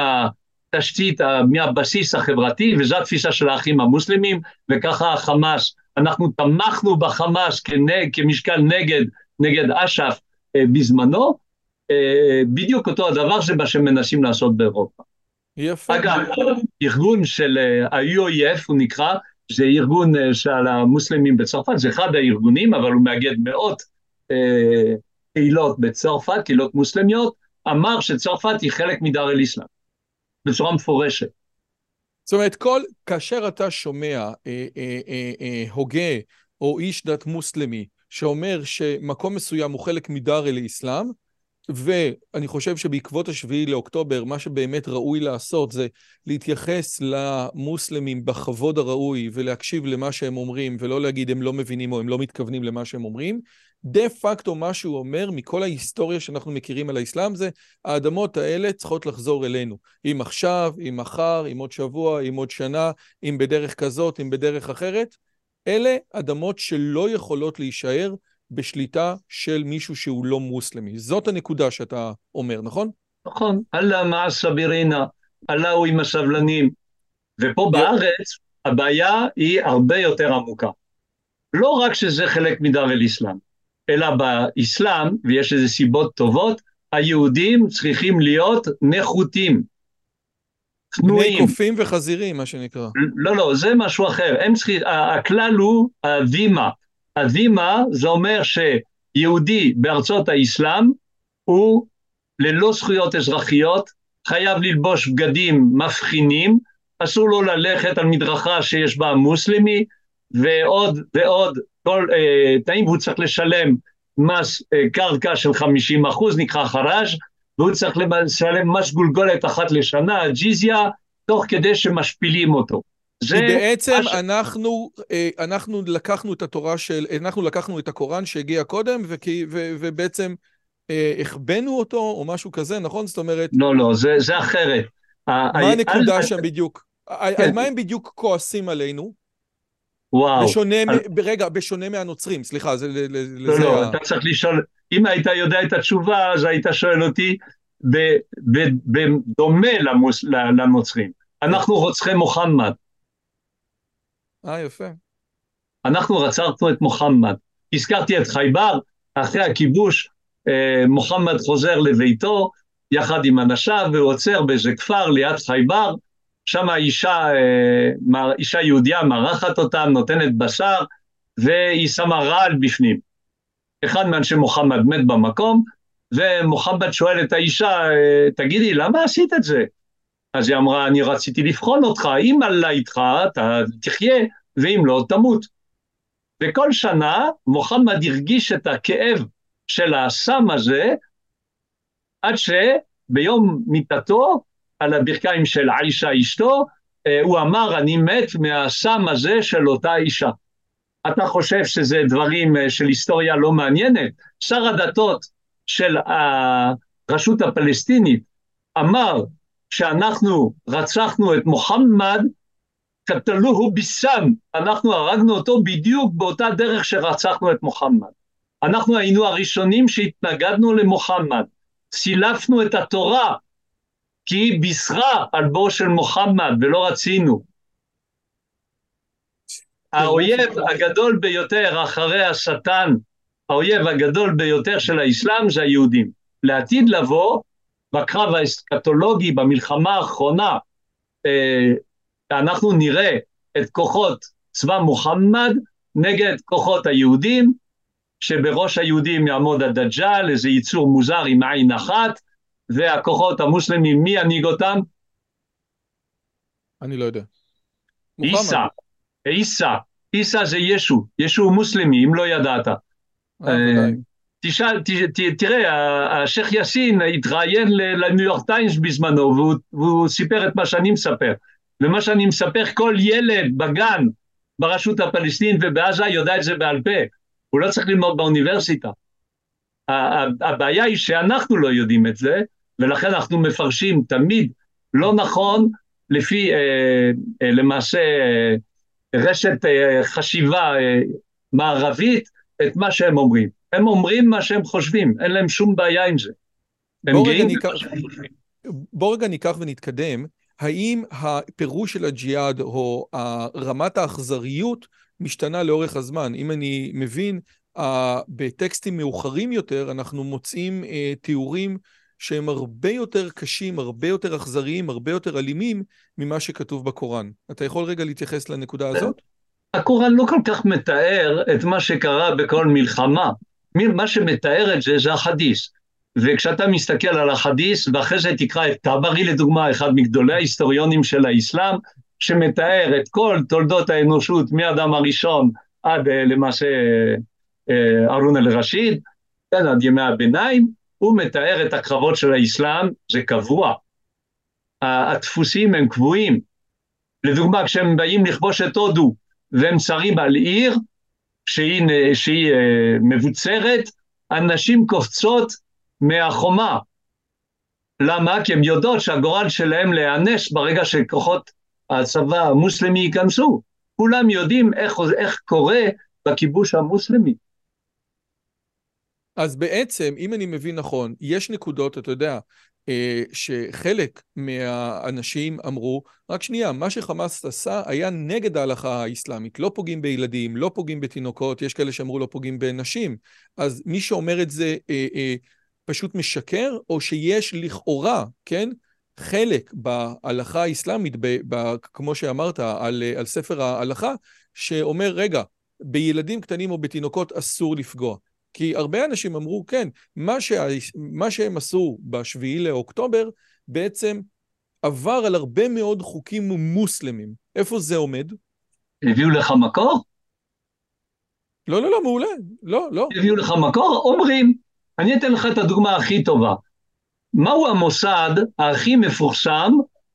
התשתית, מהבסיס החברתי, וזו התפיסה של האחים המוסלמים, וככה החמאס, אנחנו תמכנו בחמאס כנג, כמשקל נגד, נגד אש"ף אה, בזמנו, אה, בדיוק אותו הדבר זה מה שמנסים לעשות באירופה. יפה. אגב, ארגון של ה-UOF הוא נקרא, זה ארגון אה, של המוסלמים בצרפת, זה אחד הארגונים, אבל הוא מאגד מאות אה, קהילות בצרפת, קהילות מוסלמיות, אמר שצרפת היא חלק מדר אל-אסלאם, בצורה מפורשת. זאת אומרת, כל, כאשר אתה שומע אה, אה, אה, אה, הוגה או איש דת מוסלמי שאומר שמקום מסוים הוא חלק מדר אל-אסלאם, ואני חושב שבעקבות השביעי לאוקטובר, מה שבאמת ראוי לעשות זה להתייחס למוסלמים בכבוד הראוי ולהקשיב למה שהם אומרים, ולא להגיד הם לא מבינים או הם לא מתכוונים למה שהם אומרים. דה פקטו מה שהוא אומר מכל ההיסטוריה שאנחנו מכירים על האסלאם זה האדמות האלה צריכות לחזור אלינו. אם עכשיו, אם מחר, אם עוד שבוע, אם עוד שנה, אם בדרך כזאת, אם בדרך אחרת. אלה אדמות שלא יכולות להישאר בשליטה של מישהו שהוא לא מוסלמי. זאת הנקודה שאתה אומר, נכון? נכון, אללה מעה סבירינה, אללה הוא עם הסבלנים. ופה בארץ הבעיה היא הרבה יותר עמוקה. לא רק שזה חלק מדר אל-אסלאם, אלא באסלאם, ויש לזה סיבות טובות, היהודים צריכים להיות נחותים. בני קופים וחזירים, מה שנקרא. לא, לא, זה משהו אחר. צריכים, הכלל הוא הווימה. הווימה זה אומר שיהודי בארצות האסלאם הוא ללא זכויות אזרחיות, חייב ללבוש בגדים מבחינים, אסור לו ללכת על מדרכה שיש בה מוסלמי, ועוד ועוד כל אה, תנאים, והוא צריך לשלם מס אה, קרקע של 50 אחוז, נקרא חראז', והוא צריך לשלם מס גולגולת אחת לשנה, ג'יזיה, תוך כדי שמשפילים אותו. זה... בעצם הש... אנחנו, אה, אנחנו לקחנו את התורה של, אנחנו לקחנו את הקוראן שהגיע קודם, וכי, ו, ובעצם אה, החבאנו אותו, או משהו כזה, נכון? זאת אומרת... לא, לא, זה, זה אחרת. מה הנקודה שם בדיוק? כן. על מה הם בדיוק כועסים עלינו? וואו. בשונה, על... רגע, בשונה מהנוצרים, סליחה, זה לזה... לא, לא, אתה צריך לשאול, אם היית יודע את התשובה, אז היית שואל אותי בדומה למוס, לנוצרים. אנחנו רוצחי מוחמד. אה, יפה. אנחנו רצחנו את מוחמד. הזכרתי את חייבר, אחרי הכיבוש, אה, מוחמד חוזר לביתו, יחד עם אנשיו, ועוצר באיזה כפר ליד חייבר, שם אישה, אה, אישה יהודייה מארחת אותם, נותנת בשר, והיא שמה רעל בפנים. אחד מאנשי מוחמד מת במקום, ומוחמד שואל את האישה, אה, תגידי, למה עשית את זה? אז היא אמרה, אני רציתי לבחון אותך, אם אללה איתך, אתה תחיה, ואם לא, תמות. וכל שנה מוחמד הרגיש את הכאב של הסם הזה, עד שביום מיתתו על הברכיים של עישה אשתו, אה, הוא אמר, אני מת מהסם הזה של אותה אישה. אתה חושב שזה דברים אה, של היסטוריה לא מעניינת? שר הדתות של הרשות הפלסטינית אמר שאנחנו רצחנו את מוחמד, קטלוהו בסם, אנחנו הרגנו אותו בדיוק באותה דרך שרצחנו את מוחמד. אנחנו היינו הראשונים שהתנגדנו למוחמד, סילפנו את התורה כי היא בישרה על בואו של מוחמד ולא רצינו. האויב הגדול ביותר אחרי השטן, האויב הגדול ביותר של האסלאם זה היהודים. לעתיד לבוא, בקרב האסקטולוגי, במלחמה האחרונה אנחנו נראה את כוחות צבא מוחמד נגד כוחות היהודים, שבראש היהודים יעמוד הדג'אל, איזה יצור מוזר עם עין אחת, והכוחות המוסלמים, מי ינהיג אותם? אני לא יודע. עיסא, עיסא, עיסא זה ישו, ישו מוסלמי, אם לא ידעת. אה, אה, תשאל, תראה, השייח' יאסין התראיין לניו יורק טיימס בזמנו, והוא, והוא סיפר את מה שאני מספר. ומה שאני מספר, כל ילד בגן ברשות הפלסטינית ובעזה יודע את זה בעל פה. הוא לא צריך ללמוד באוניברסיטה. הבעיה היא שאנחנו לא יודעים את זה, ולכן אנחנו מפרשים תמיד לא נכון לפי אה, אה, למעשה אה, רשת אה, חשיבה אה, מערבית את מה שהם אומרים. הם אומרים מה שהם חושבים, אין להם שום בעיה עם זה. בוא רגע, ניקח, בוא רגע ניקח ונתקדם. האם הפירוש של הג'יהאד או רמת האכזריות משתנה לאורך הזמן? אם אני מבין, בטקסטים מאוחרים יותר אנחנו מוצאים uh, תיאורים שהם הרבה יותר קשים, הרבה יותר אכזריים, הרבה יותר אלימים ממה שכתוב בקוראן. אתה יכול רגע להתייחס לנקודה הזאת? הקוראן לא כל כך מתאר את מה שקרה בכל מלחמה. מה שמתאר את זה זה החדיס. וכשאתה מסתכל על החדיס, ואחרי זה תקרא את טברי לדוגמה, אחד מגדולי ההיסטוריונים של האסלאם, שמתאר את כל תולדות האנושות מאדם הראשון עד אה, למעשה ארון אל-רשיד, כן, עד ימי הביניים, הוא מתאר את הקרבות של האסלאם, זה קבוע. הדפוסים הם קבועים. לדוגמה, כשהם באים לכבוש את הודו והם שרים על עיר שהיא, שהיא אה, מבוצרת, הנשים קופצות מהחומה. למה? כי הן יודעות שהגורל שלהם להיענש ברגע שכוחות הצבא המוסלמי ייכנסו. כולם יודעים איך, איך קורה בכיבוש המוסלמי. אז בעצם, אם אני מבין נכון, יש נקודות, אתה יודע, אה, שחלק מהאנשים אמרו, רק שנייה, מה שחמאס עשה היה נגד ההלכה האסלאמית, לא פוגעים בילדים, לא פוגעים בתינוקות, יש כאלה שאמרו לא פוגעים בנשים. אז מי שאומר את זה אה, אה, פשוט משקר, או שיש לכאורה, כן, חלק בהלכה האסלאמית, ב, ב, כמו שאמרת, על, על ספר ההלכה, שאומר, רגע, בילדים קטנים או בתינוקות אסור לפגוע. כי הרבה אנשים אמרו, כן, מה, שה, מה שהם עשו בשביעי לאוקטובר בעצם עבר על הרבה מאוד חוקים מוסלמים. איפה זה עומד? הביאו לך מקור? לא, לא, לא, מעולה. לא, לא. הביאו לך מקור? אומרים. אני אתן לך את הדוגמה הכי טובה. מהו המוסד הכי מפורסם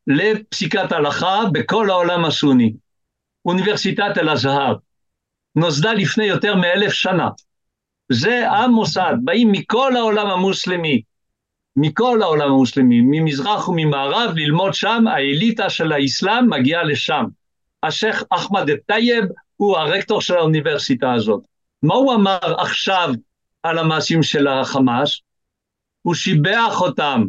לפסיקת הלכה בכל העולם הסוני? אוניברסיטת אל-אזהר. נוסדה לפני יותר מאלף שנה. זה המוסד, באים מכל העולם המוסלמי, מכל העולם המוסלמי, ממזרח וממערב, ללמוד שם, האליטה של האסלאם מגיעה לשם. השייח' אחמד א-טייב הוא הרקטור של האוניברסיטה הזאת. מה הוא אמר עכשיו על המעשים של החמאס? הוא שיבח אותם.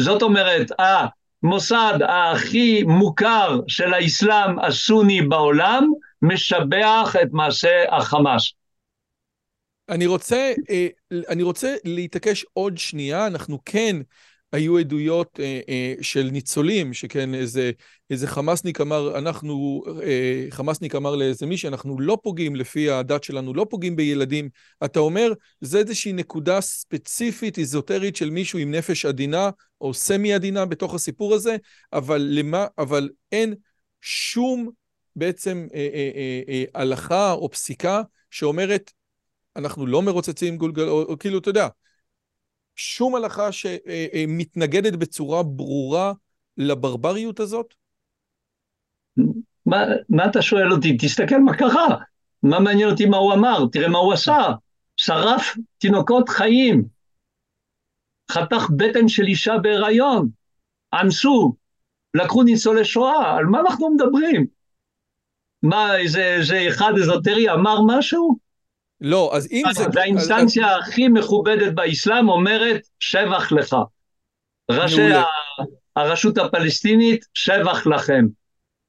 זאת אומרת, המוסד הכי מוכר של האסלאם הסוני בעולם משבח את מעשה החמאס. אני רוצה, אה, אני רוצה להתעקש עוד שנייה, אנחנו כן היו עדויות אה, אה, של ניצולים, שכן איזה, איזה חמאסניק אמר, אנחנו, אה, חמאסניק אמר לאיזה מישהי, אנחנו לא פוגעים, לפי הדת שלנו, לא פוגעים בילדים. אתה אומר, זה איזושהי נקודה ספציפית, איזוטרית של מישהו עם נפש עדינה, או סמי עדינה בתוך הסיפור הזה, אבל, למה, אבל אין שום בעצם אה, אה, אה, אה, הלכה או פסיקה שאומרת, אנחנו לא מרוצצים גולגל, או, או כאילו, אתה יודע, שום הלכה שמתנגדת בצורה ברורה לברבריות הזאת? מה, מה אתה שואל אותי? תסתכל מה קרה. מה מעניין אותי מה הוא אמר? תראה מה הוא עשה. שרף תינוקות חיים. חתך בטן של אישה בהיריון. אנסו. לקחו ניצולי שואה. על מה אנחנו מדברים? מה, איזה, אחד אזוטרי אמר משהו? לא, אז אם זה... זה האינסטנציה אז... הכי מכובדת באסלאם אומרת, שבח לך. ראשי ה... הרשות הפלסטינית, שבח לכם.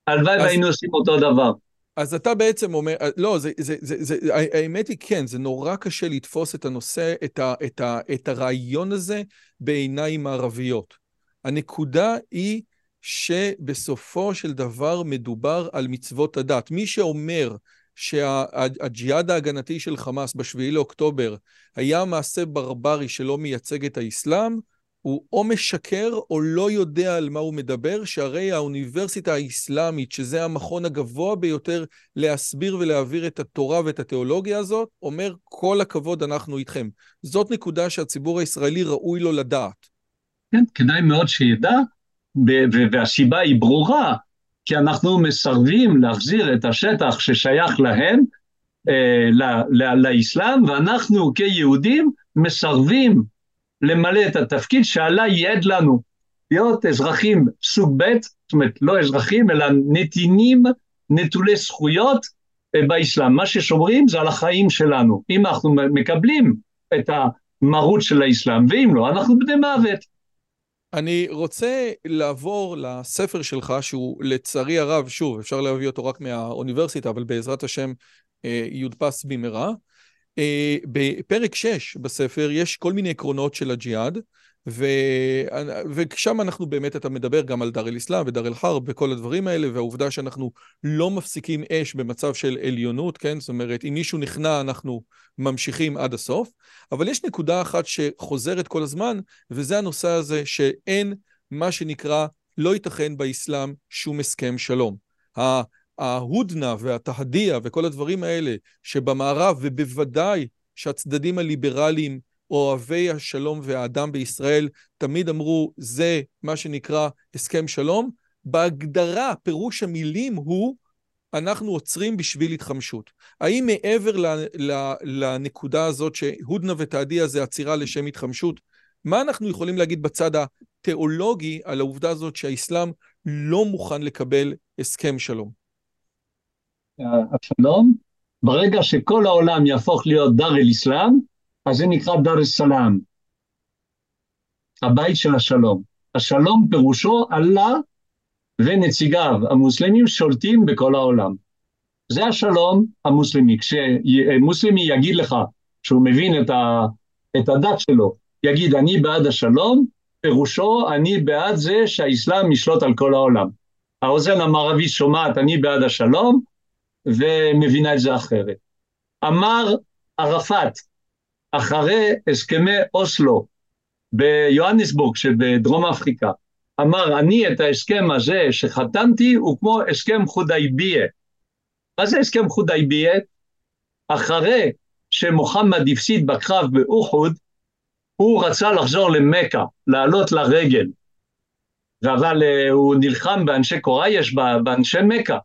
הלוואי אז... והיינו עושים אותו דבר. אז אתה בעצם אומר, לא, זה, זה, זה, זה, האמת היא כן, זה נורא קשה לתפוס את הנושא, את, ה, את, ה, את הרעיון הזה בעיניים מערביות. הנקודה היא שבסופו של דבר מדובר על מצוות הדת. מי שאומר שהג'יהאד ההגנתי של חמאס בשביעי לאוקטובר היה מעשה ברברי שלא מייצג את האסלאם, הוא או משקר או לא יודע על מה הוא מדבר, שהרי האוניברסיטה האסלאמית, שזה המכון הגבוה ביותר להסביר ולהעביר את התורה ואת התיאולוגיה הזאת, אומר כל הכבוד, אנחנו איתכם. זאת נקודה שהציבור הישראלי ראוי לו לדעת. כן, כדאי מאוד שידע, והסיבה היא ברורה, כי אנחנו מסרבים להחזיר את השטח ששייך להם, אה, לאסלאם, ואנחנו כיהודים מסרבים למלא את התפקיד שעלה ייעד לנו, להיות אזרחים סוג ב', זאת אומרת לא אזרחים אלא נתינים נטולי זכויות אה, באסלאם. מה ששומרים זה על החיים שלנו. אם אנחנו מקבלים את המרות של האסלאם, ואם לא, אנחנו בני מוות. אני רוצה לעבור לספר שלך, שהוא לצערי הרב, שוב, אפשר להביא אותו רק מהאוניברסיטה, אבל בעזרת השם אה, יודפס במהרה. אה, בפרק 6 בספר יש כל מיני עקרונות של הג'יהאד, ו... ושם אנחנו באמת, אתה מדבר גם על דאר אל-אסלאם ודאר אל-חרב וכל הדברים האלה, והעובדה שאנחנו לא מפסיקים אש במצב של עליונות, כן? זאת אומרת, אם מישהו נכנע, אנחנו ממשיכים עד הסוף. אבל יש נקודה אחת שחוזרת כל הזמן, וזה הנושא הזה שאין מה שנקרא, לא ייתכן באסלאם שום הסכם שלום. ההודנה והתהדיה וכל הדברים האלה שבמערב, ובוודאי שהצדדים הליברליים אוהבי השלום והאדם בישראל תמיד אמרו, זה מה שנקרא הסכם שלום. בהגדרה, פירוש המילים הוא, אנחנו עוצרים בשביל התחמשות. האם מעבר לנקודה הזאת שהודנה ותהדיה זה עצירה לשם התחמשות, מה אנחנו יכולים להגיד בצד התיאולוגי על העובדה הזאת שהאסלאם לא מוכן לקבל הסכם שלום? השלום, ברגע שכל העולם יהפוך להיות דר אל-אסלאם, אז זה נקרא דר אל-סלאם, הבית של השלום. השלום פירושו אללה ונציגיו המוסלמים שולטים בכל העולם. זה השלום המוסלמי. כשמוסלמי יגיד לך שהוא מבין את, ה, את הדת שלו, יגיד אני בעד השלום, פירושו אני בעד זה שהאסלאם ישלוט על כל העולם. האוזן המערבי שומעת אני בעד השלום, ומבינה את זה אחרת. אמר ערפאת, אחרי הסכמי אוסלו ביוהניסבורג שבדרום אפריקה, אמר, אני את ההסכם הזה שחתמתי הוא כמו הסכם חודייביה. מה זה הסכם חודייביה? אחרי שמוחמד הפסיד בקרב באוחוד, הוא רצה לחזור למכה, לעלות לרגל. אבל uh, הוא נלחם באנשי קורייש, באנשי מכה.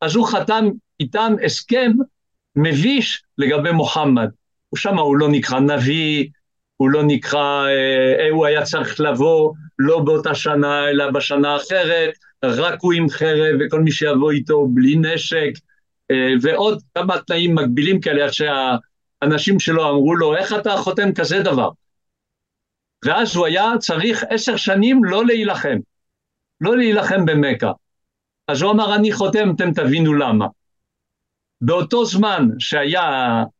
אז הוא חתם איתם הסכם מביש לגבי מוחמד. שם הוא לא נקרא נביא, הוא לא נקרא, אה, אה, הוא היה צריך לבוא לא באותה שנה אלא בשנה אחרת, רק הוא עם חרב וכל מי שיבוא איתו בלי נשק, אה, ועוד כמה תנאים מגבילים כאלה, עד שהאנשים שלו אמרו לו, איך אתה חותם כזה דבר? ואז הוא היה צריך עשר שנים לא להילחם, לא להילחם במכה. אז הוא אמר, אני חותם, אתם תבינו למה. באותו זמן שהיה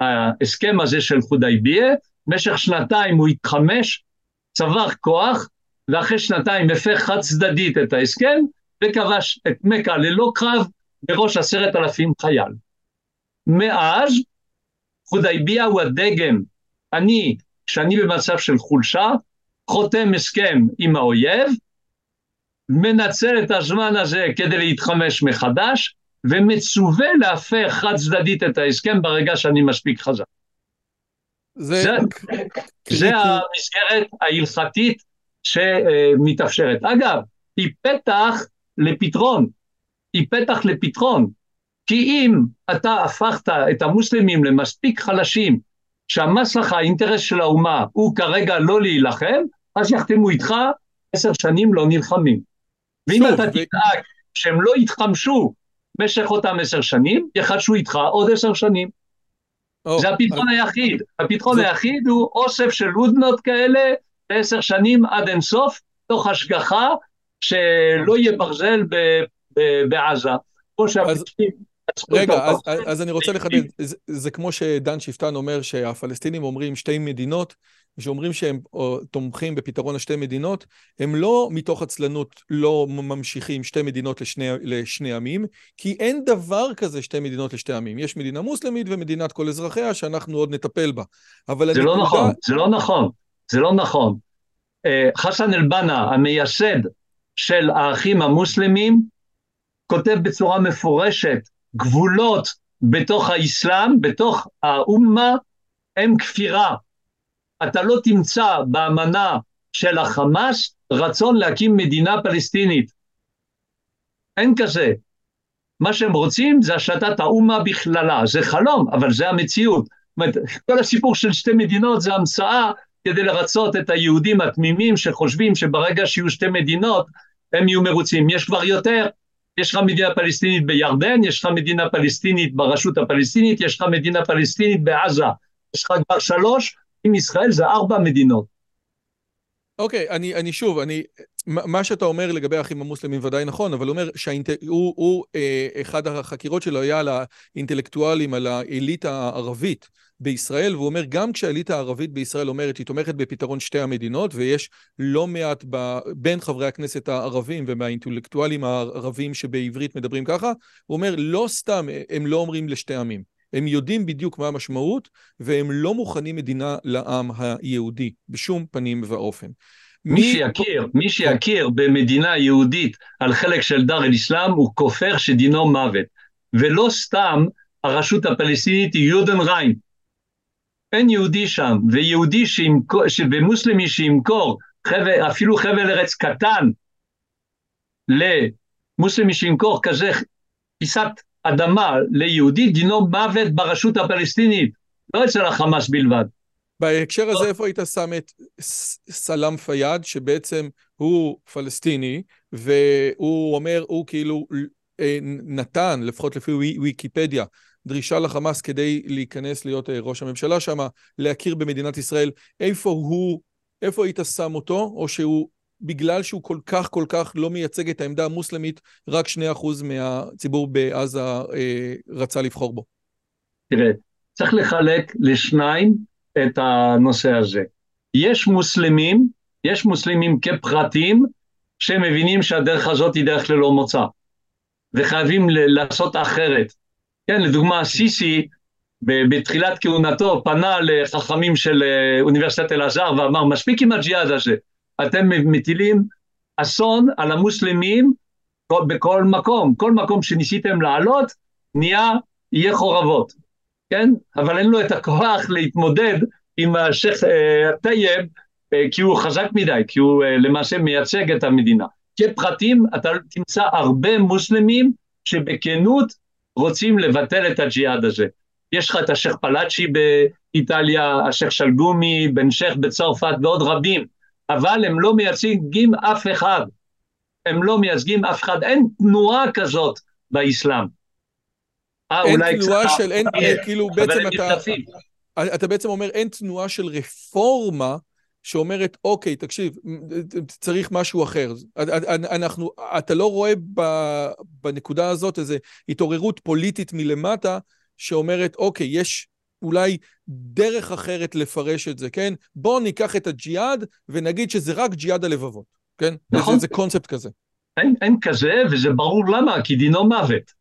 ההסכם הזה של חודייביה, במשך שנתיים הוא התחמש, צבר כוח, ואחרי שנתיים הפך חד צדדית את ההסכם, וכבש את מכה ללא קרב בראש עשרת אלפים חייל. מאז, חודייביה הוא הדגם. אני, כשאני במצב של חולשה, חותם הסכם עם האויב, מנצל את הזמן הזה כדי להתחמש מחדש, ומצווה להפר חד צדדית את ההסכם ברגע שאני מספיק חזק. זה, זה, זה המסגרת ההלכתית שמתאפשרת. אגב, היא פתח לפתרון, היא פתח לפתרון, כי אם אתה הפכת את המוסלמים למספיק חלשים, שהמסלח האינטרס של האומה הוא כרגע לא להילחם, אז יחתמו איתך עשר שנים לא נלחמים. ואם אתה תדאג שהם לא יתחמשו במשך אותם עשר שנים, יחדשו איתך עוד עשר שנים. Oh, זה הפתרון I... היחיד. הפתרון זה... היחיד הוא אוסף של הודנות כאלה בעשר שנים עד אינסוף, תוך השגחה שלא יהיה ברזל ב, ב, בעזה. כמו שהפליטים רגע, אז, אז אני רוצה לחדד, זה, זה כמו שדן שפטן אומר שהפלסטינים אומרים שתי מדינות, שאומרים שהם תומכים בפתרון השתי מדינות, הם לא מתוך עצלנות לא ממשיכים שתי מדינות לשני, לשני עמים, כי אין דבר כזה שתי מדינות לשתי עמים. יש מדינה מוסלמית ומדינת כל אזרחיה שאנחנו עוד נטפל בה. אבל זה לא הנקודה... לא נכון, זה לא נכון, זה לא נכון. אה, חסן אל-בנה, המייסד של האחים המוסלמים, כותב בצורה מפורשת, גבולות בתוך האסלאם, בתוך האומה, הם כפירה. אתה לא תמצא באמנה של החמאס רצון להקים מדינה פלסטינית. אין כזה. מה שהם רוצים זה השתת האומה בכללה. זה חלום, אבל זה המציאות. זאת אומרת, כל הסיפור של שתי מדינות זה המצאה כדי לרצות את היהודים התמימים שחושבים שברגע שיהיו שתי מדינות הם יהיו מרוצים. יש כבר יותר, יש לך מדינה פלסטינית בירדן, יש לך מדינה פלסטינית ברשות הפלסטינית, יש לך מדינה פלסטינית בעזה. יש לך כבר שלוש, עם ישראל זה ארבע מדינות. אוקיי, okay, אני, אני שוב, אני, מה שאתה אומר לגבי האחים המוסלמים ודאי נכון, אבל הוא אומר שהוא, הוא, אה, אחד החקירות שלו היה על האינטלקטואלים, על האליטה הערבית בישראל, והוא אומר גם כשהאליטה הערבית בישראל אומרת היא תומכת בפתרון שתי המדינות, ויש לא מעט ב, בין חברי הכנסת הערבים ומהאינטלקטואלים הערבים שבעברית מדברים ככה, הוא אומר לא סתם הם לא אומרים לשתי עמים. הם יודעים בדיוק מה המשמעות, והם לא מוכנים מדינה לעם היהודי, בשום פנים ואופן. מי שיכיר, מי שיכיר במדינה יהודית על חלק של דר אל-אסלאם הוא כופר שדינו מוות. ולא סתם הרשות הפלסטינית היא יודן ריין. אין יהודי שם, ויהודי שימכור, ומוסלמי שימכור חבל, אפילו חבל ארץ קטן למוסלמי שימכור כזה פיסת אדמה ליהודי, דינו מוות ברשות הפלסטינית, לא אצל החמאס בלבד. בהקשר הזה, איפה היית שם את סלאם פיאד, שבעצם הוא פלסטיני, והוא אומר, הוא כאילו אה, נתן, לפחות לפי ויקיפדיה, דרישה לחמאס כדי להיכנס להיות אה, ראש הממשלה שם, להכיר במדינת ישראל, איפה הוא, איפה היית שם אותו, או שהוא בגלל שהוא כל כך כל כך לא מייצג את העמדה המוסלמית, רק שני אחוז מהציבור בעזה אה, רצה לבחור בו. תראה, צריך לחלק לשניים את הנושא הזה. יש מוסלמים, יש מוסלמים כפרטים, שמבינים שהדרך הזאת היא דרך ללא מוצא, וחייבים לעשות אחרת. כן, לדוגמה, סיסי, בתחילת כהונתו, פנה לחכמים של אה, אוניברסיטת אלעזר ואמר, מספיק עם הג'יהאד הזה. אתם מטילים אסון על המוסלמים בכל מקום. כל מקום שניסיתם לעלות, נהיה, יהיה חורבות, כן? אבל אין לו את הכוח להתמודד עם השייח' טייב, אה, כי הוא חזק מדי, כי הוא אה, למעשה מייצג את המדינה. כפרטים, אתה תמצא הרבה מוסלמים שבכנות רוצים לבטל את הג'יהאד הזה. יש לך את השייח' פלאצי באיטליה, השייח' שלגומי, בן שייח' בצרפת ועוד רבים. אבל הם לא מייצגים אף אחד. הם לא מייצגים אף אחד, אין תנועה כזאת באסלאם. אה, אין תנועה של, אין, אין, כאילו בעצם אתה, אתה בעצם אומר אין תנועה של רפורמה שאומרת, אוקיי, תקשיב, צריך משהו אחר. אנחנו, אתה לא רואה בנקודה הזאת איזו התעוררות פוליטית מלמטה שאומרת, אוקיי, יש אולי דרך אחרת לפרש את זה, כן? בואו ניקח את הג'יהאד ונגיד שזה רק ג'יהאד הלבבות, כן? נכון. זה, זה קונספט כזה. אין, אין כזה, וזה ברור למה, כי דינו מוות.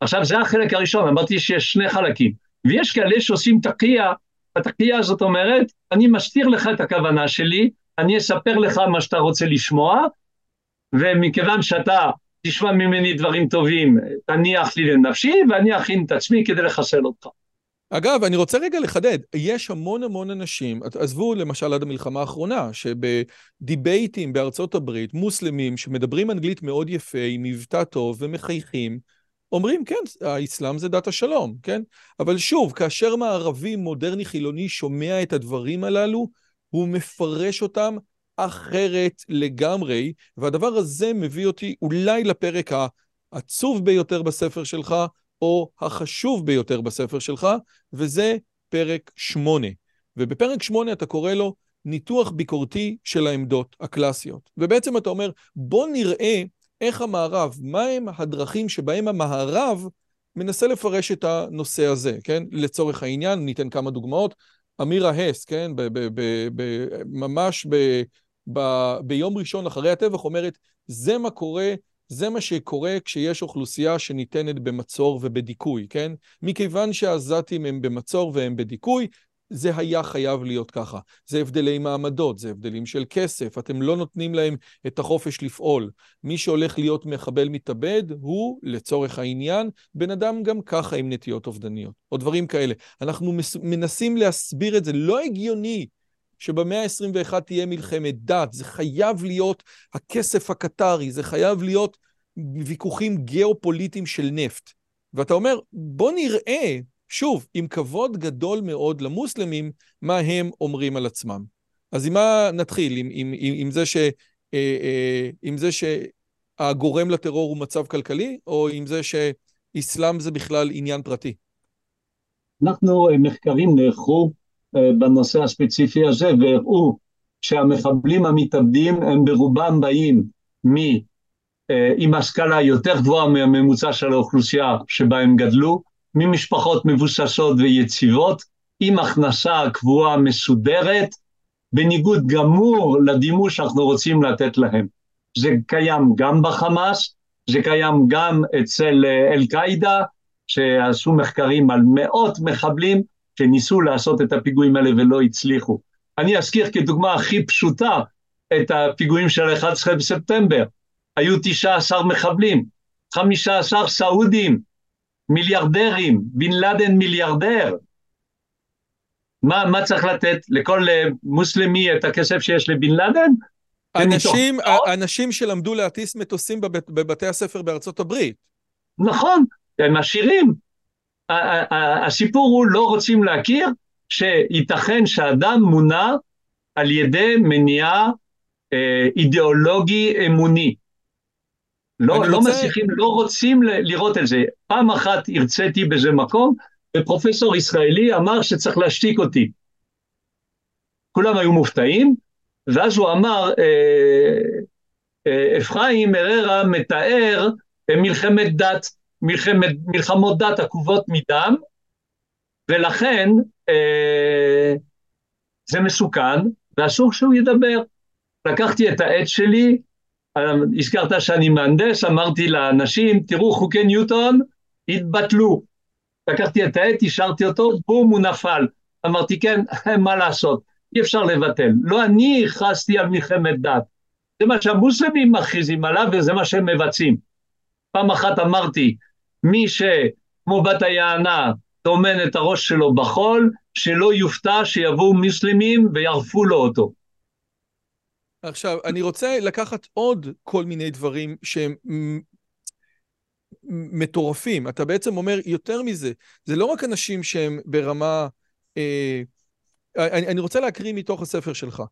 עכשיו, זה החלק הראשון, אמרתי שיש שני חלקים. ויש כאלה שעושים תקייה, התקייה הזאת אומרת, אני מסתיר לך את הכוונה שלי, אני אספר לך מה שאתה רוצה לשמוע, ומכיוון שאתה תשמע ממני דברים טובים, תניח לי לנפשי, ואני אכין את עצמי כדי לחסל אותך. אגב, אני רוצה רגע לחדד, יש המון המון אנשים, עזבו למשל עד המלחמה האחרונה, שבדיבייטים בארצות הברית, מוסלמים שמדברים אנגלית מאוד יפה, עם מבטא טוב ומחייכים, אומרים, כן, האסלאם זה דת השלום, כן? אבל שוב, כאשר מערבי מודרני חילוני שומע את הדברים הללו, הוא מפרש אותם אחרת לגמרי, והדבר הזה מביא אותי אולי לפרק העצוב ביותר בספר שלך, או החשוב ביותר בספר שלך, וזה פרק שמונה. ובפרק שמונה אתה קורא לו ניתוח ביקורתי של העמדות הקלאסיות. ובעצם אתה אומר, בוא נראה איך המערב, מהם הדרכים שבהם המערב מנסה לפרש את הנושא הזה, כן? לצורך העניין, ניתן כמה דוגמאות. אמירה הס, כן? ב- ב- ב- ב- ממש ב- ב- ביום ראשון אחרי הטבח אומרת, זה מה קורה, זה מה שקורה כשיש אוכלוסייה שניתנת במצור ובדיכוי, כן? מכיוון שהעזתים הם במצור והם בדיכוי, זה היה חייב להיות ככה. זה הבדלי מעמדות, זה הבדלים של כסף, אתם לא נותנים להם את החופש לפעול. מי שהולך להיות מחבל מתאבד הוא, לצורך העניין, בן אדם גם ככה עם נטיות אובדניות, או דברים כאלה. אנחנו מנסים להסביר את זה, לא הגיוני שבמאה ה-21 תהיה מלחמת דת, זה חייב להיות הכסף הקטרי, זה חייב להיות ויכוחים גיאופוליטיים של נפט. ואתה אומר, בוא נראה שוב, עם כבוד גדול מאוד למוסלמים, מה הם אומרים על עצמם. אז עם מה נתחיל? עם, עם, עם, עם, זה, ש, אה, אה, עם זה שהגורם לטרור הוא מצב כלכלי, או עם זה שאסלאם זה בכלל עניין פרטי? אנחנו, אה, מחקרים נערכו בנושא הספציפי הזה, והראו שהמחבלים המתאבדים הם ברובם באים מ... עם השכלה יותר גבוהה מהממוצע של האוכלוסייה שבה הם גדלו, ממשפחות מבוססות ויציבות, עם הכנסה קבועה מסודרת, בניגוד גמור לדימוי שאנחנו רוצים לתת להם. זה קיים גם בחמאס, זה קיים גם אצל אה, אל-קאעידה, שעשו מחקרים על מאות מחבלים שניסו לעשות את הפיגועים האלה ולא הצליחו. אני אזכיר כדוגמה הכי פשוטה את הפיגועים של 11 בספטמבר. היו 19 מחבלים, 15 סעודים, מיליארדרים, בן לאדן מיליארדר. מה, מה צריך לתת לכל אה, מוסלמי את הכסף שיש לבן לאדן? אנשים, אנשים שלמדו להטיס מטוסים בבית, בבתי הספר בארצות הברית. נכון, הם עשירים. הסיפור הוא לא רוצים להכיר שייתכן שאדם מונע על ידי מניעה אה, אידיאולוגי אמוני. לא, לא רוצה... מצליחים, לא רוצים לראות את זה. פעם אחת הרציתי באיזה מקום, ופרופסור ישראלי אמר שצריך להשתיק אותי. כולם היו מופתעים, ואז הוא אמר, אה, אה, אפרים אררה מתאר מלחמת דת, מלחמת, מלחמות דת עקובות מדם, ולכן אה, זה מסוכן, ואסור שהוא ידבר. לקחתי את העט שלי, הזכרת שאני מהנדס, אמרתי לאנשים, תראו חוקי ניוטון התבטלו. לקחתי את העט, השארתי אותו, בום, הוא נפל. אמרתי, כן, מה לעשות, אי אפשר לבטל. לא אני הכרזתי על מלחמת דת, זה מה שהמוסלמים מכריזים עליו וזה מה שהם מבצעים. פעם אחת אמרתי, מי שכמו בת היענה טומן את הראש שלו בחול, שלא יופתע שיבואו מוסלמים ויערפו לו אותו. עכשיו, אני רוצה לקחת עוד כל מיני דברים שהם מטורפים. אתה בעצם אומר יותר מזה, זה לא רק אנשים שהם ברמה... אה, אני, אני רוצה להקריא מתוך הספר שלך.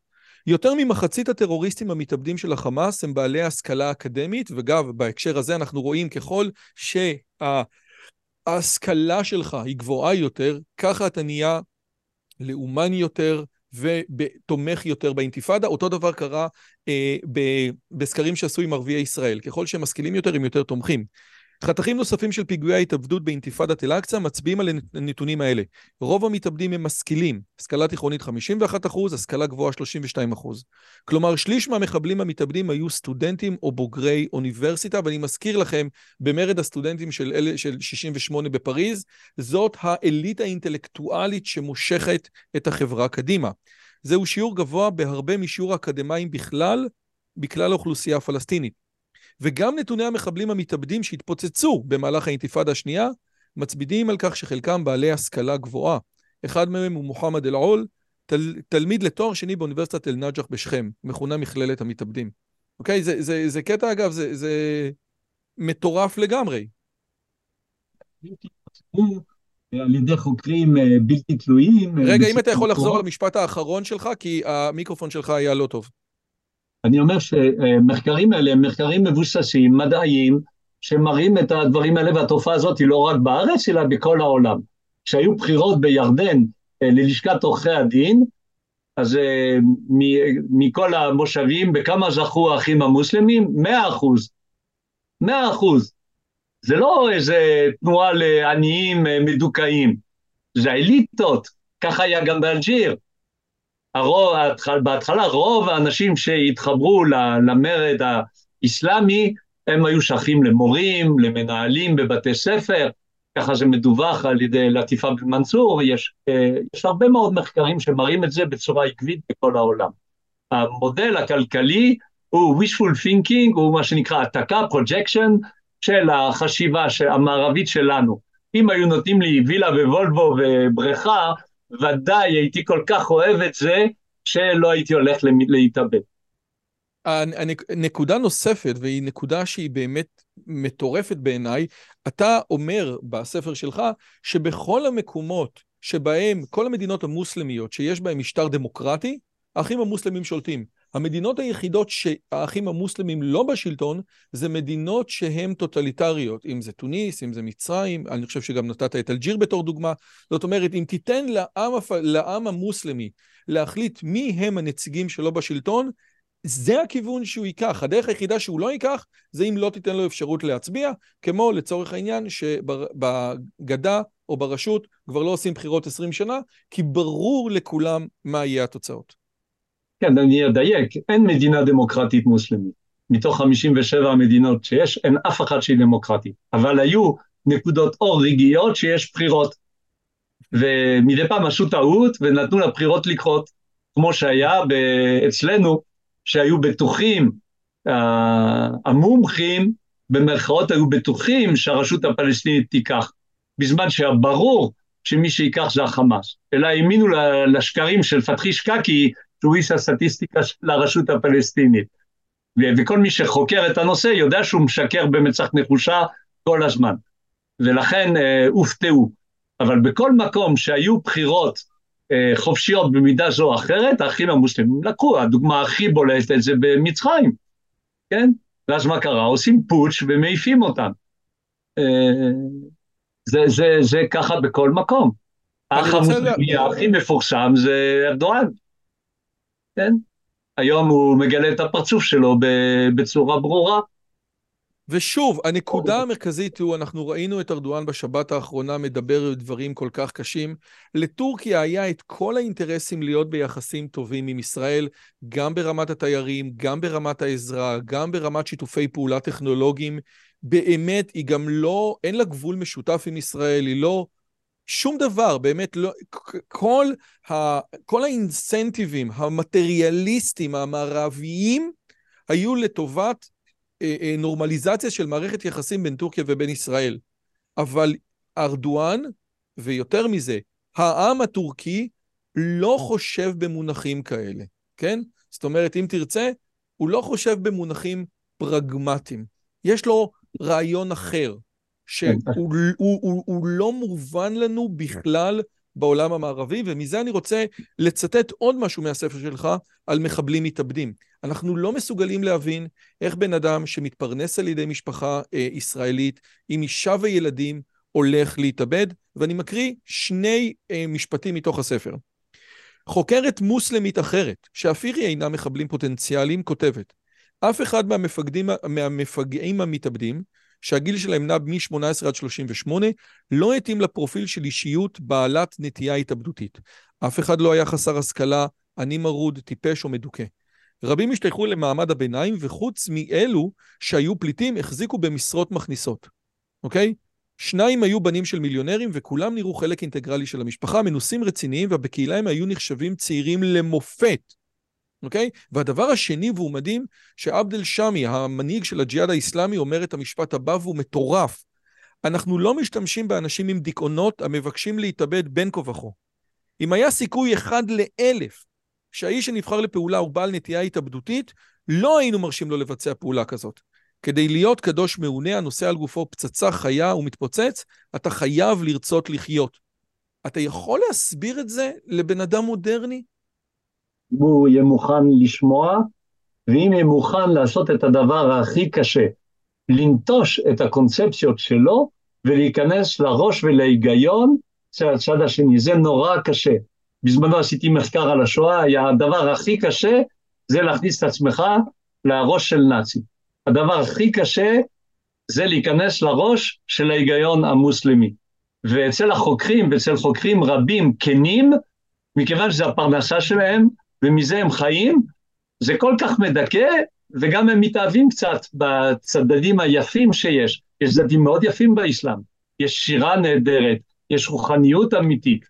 יותר ממחצית הטרוריסטים המתאבדים של החמאס הם בעלי השכלה אקדמית, וגם בהקשר הזה אנחנו רואים ככל שההשכלה שלך היא גבוהה יותר, ככה אתה נהיה לאומני יותר, ותומך יותר באינתיפאדה. אותו דבר קרה אה, בסקרים שעשו עם ערביי ישראל. ככל שהם משכילים יותר, הם יותר תומכים. חתכים נוספים של פיגועי ההתאבדות באינתיפאדת אל-אקצא מצביעים על הנתונים האלה. רוב המתאבדים הם משכילים, השכלה תיכונית 51 אחוז, השכלה גבוהה 32 אחוז. כלומר, שליש מהמחבלים המתאבדים היו סטודנטים או בוגרי אוניברסיטה, ואני מזכיר לכם, במרד הסטודנטים של, אל, של 68 בפריז, זאת האליטה האינטלקטואלית שמושכת את החברה קדימה. זהו שיעור גבוה בהרבה משיעור האקדמאים בכלל, בכלל האוכלוסייה הפלסטינית. וגם נתוני המחבלים המתאבדים שהתפוצצו במהלך האינתיפאדה השנייה, מצבידים על כך שחלקם בעלי השכלה גבוהה. אחד מהם הוא מוחמד אל-עול, תל, תלמיד לתואר שני באוניברסיטת אל-נג'ח בשכם, מכונה מכללת המתאבדים. אוקיי? זה, זה, זה קטע, אגב, זה, זה מטורף לגמרי. על ידי חוקרים אה, בלתי תלויים. אה, רגע, אם אתה יכול לחזור למשפט האחרון שלך, כי המיקרופון שלך היה לא טוב. אני אומר שמחקרים האלה הם מחקרים מבוססים, מדעיים, שמראים את הדברים האלה, והתופעה הזאת היא לא רק בארץ, אלא בכל העולם. כשהיו בחירות בירדן אה, ללשכת עורכי הדין, אז אה, מכל המושבים, בכמה זכו האחים המוסלמים? מאה אחוז. מאה אחוז. זה לא איזה תנועה לעניים אה, מדוכאים, זה האליטות, ככה היה גם באלג'יר. הרוב, בהתחלה רוב האנשים שהתחברו למרד האסלאמי, הם היו שייכים למורים, למנהלים בבתי ספר, ככה זה מדווח על ידי לטיפה בן מנצור, יש, אה, יש הרבה מאוד מחקרים שמראים את זה בצורה עקבית בכל העולם. המודל הכלכלי הוא wishful thinking, הוא מה שנקרא העתקה, projection, של החשיבה המערבית שלנו. אם היו נותנים לי וילה ווולבו ובריכה, ודאי הייתי כל כך אוהב את זה, שלא הייתי הולך להתאבד. נקודה נוספת, והיא נקודה שהיא באמת מטורפת בעיניי, אתה אומר בספר שלך שבכל המקומות שבהם, כל המדינות המוסלמיות שיש בהן משטר דמוקרטי, האחים המוסלמים שולטים. המדינות היחידות שהאחים המוסלמים לא בשלטון, זה מדינות שהן טוטליטריות, אם זה טוניס, אם זה מצרים, אני חושב שגם נתת את אלג'יר בתור דוגמה. זאת אומרת, אם תיתן לעם, לעם המוסלמי להחליט מי הם הנציגים שלו בשלטון, זה הכיוון שהוא ייקח. הדרך היחידה שהוא לא ייקח, זה אם לא תיתן לו אפשרות להצביע, כמו לצורך העניין שבגדה או ברשות כבר לא עושים בחירות 20 שנה, כי ברור לכולם מה יהיה התוצאות. כן, אני אדייק, אין מדינה דמוקרטית מוסלמית. מתוך 57 המדינות שיש, אין אף אחת שהיא דמוקרטית. אבל היו נקודות אור רגעיות שיש בחירות. ומדי פעם עשו טעות ונתנו לבחירות לקרות, כמו שהיה אצלנו, שהיו בטוחים, uh, המומחים, במרכאות היו בטוחים שהרשות הפלסטינית תיקח, בזמן שהיה ברור שמי שיקח זה החמאס. אלא האמינו לשקרים של פתחי שקקי, שהוא איש הסטטיסטיקה של הרשות הפלסטינית. וכל מי שחוקר את הנושא יודע שהוא משקר במצח נחושה כל הזמן. ולכן אה, הופתעו. אבל בכל מקום שהיו בחירות אה, חופשיות במידה זו או אחרת, האחים המוסלמים לקחו, הדוגמה הכי בולטת זה במצרים, כן? ואז מה קרה? עושים פוטש ומעיפים אותם. אה, זה, זה, זה ככה בכל מקום. האח המוסלמי הכי מפורסם זה ארדואן. כן? היום הוא מגלה את הפרצוף שלו בצורה ברורה. ושוב, הנקודה המרכזית הוא, אנחנו ראינו את ארדואן בשבת האחרונה מדבר דברים כל כך קשים. לטורקיה היה את כל האינטרסים להיות ביחסים טובים עם ישראל, גם ברמת התיירים, גם ברמת העזרה, גם ברמת שיתופי פעולה טכנולוגיים. באמת, היא גם לא, אין לה גבול משותף עם ישראל, היא לא שום דבר, באמת, לא, כל, ה, כל האינסנטיבים המטריאליסטיים המערביים היו לטובת אה, אה, נורמליזציה של מערכת יחסים בין טורקיה ובין ישראל. אבל ארדואן, ויותר מזה, העם הטורקי לא חושב במונחים כאלה, כן? זאת אומרת, אם תרצה, הוא לא חושב במונחים פרגמטיים. יש לו רעיון אחר. שהוא הוא, הוא, הוא, הוא לא מובן לנו בכלל בעולם המערבי, ומזה אני רוצה לצטט עוד משהו מהספר שלך על מחבלים מתאבדים. אנחנו לא מסוגלים להבין איך בן אדם שמתפרנס על ידי משפחה אה, ישראלית עם אישה וילדים הולך להתאבד, ואני מקריא שני אה, משפטים מתוך הספר. חוקרת מוסלמית אחרת, שאף היא אינה מחבלים פוטנציאליים, כותבת, אף אחד מהמפקדים, מהמפגעים המתאבדים שהגיל שלהם נע מ-18 עד 38, לא התאים לפרופיל של אישיות בעלת נטייה התאבדותית. אף אחד לא היה חסר השכלה, עני מרוד, טיפש או מדוכא. רבים השתייכו למעמד הביניים, וחוץ מאלו שהיו פליטים, החזיקו במשרות מכניסות, אוקיי? שניים היו בנים של מיליונרים, וכולם נראו חלק אינטגרלי של המשפחה, מנוסים רציניים, ובקהילה הם היו נחשבים צעירים למופת. אוקיי? והדבר השני, והוא מדהים, שעבד אל-שמי, המנהיג של הג'יהאד האיסלאמי, אומר את המשפט הבא, והוא מטורף. אנחנו לא משתמשים באנשים עם דיכאונות המבקשים להתאבד בין כה וכה. אם היה סיכוי אחד לאלף שהאיש שנבחר לפעולה הוא בעל נטייה התאבדותית, לא היינו מרשים לו לבצע פעולה כזאת. כדי להיות קדוש מעונה הנושא על גופו פצצה חיה ומתפוצץ, אתה חייב לרצות לחיות. אתה יכול להסביר את זה לבן אדם מודרני? אם הוא יהיה מוכן לשמוע, ואם יהיה מוכן לעשות את הדבר הכי קשה, לנטוש את הקונספציות שלו ולהיכנס לראש ולהיגיון של הצד השני. זה נורא קשה. בזמנו עשיתי מחקר על השואה, היה הדבר הכי קשה זה להכניס את עצמך לראש של נאצי. הדבר הכי קשה זה להיכנס לראש של ההיגיון המוסלמי. ואצל החוקרים, ואצל חוקרים רבים כנים, מכיוון שזו הפרנסה שלהם, ומזה הם חיים, זה כל כך מדכא, וגם הם מתאהבים קצת בצדדים היפים שיש. יש צדדים מאוד יפים באסלאם, יש שירה נהדרת, יש רוחניות אמיתית.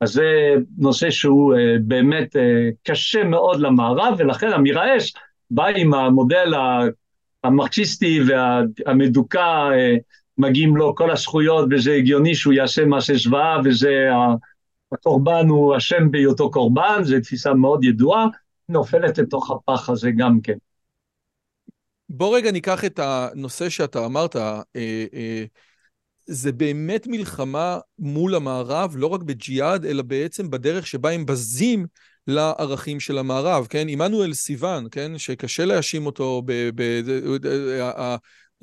אז זה נושא שהוא uh, באמת uh, קשה מאוד למערב, ולכן אמירה אש בא עם המודל המרקסיסטי והמדוכא, uh, מגיעים לו כל הזכויות, וזה הגיוני שהוא יעשה מעשה זוועה, וזה הקורבן הוא אשם בהיותו קורבן, זו תפיסה מאוד ידועה, נופלת לתוך הפח הזה גם כן. בוא רגע ניקח את הנושא שאתה אמרת, אה, אה, זה באמת מלחמה מול המערב, לא רק בג'יהאד, אלא בעצם בדרך שבה הם בזים לערכים של המערב, כן? עמנואל סיוון, כן? שקשה להאשים אותו ב... ב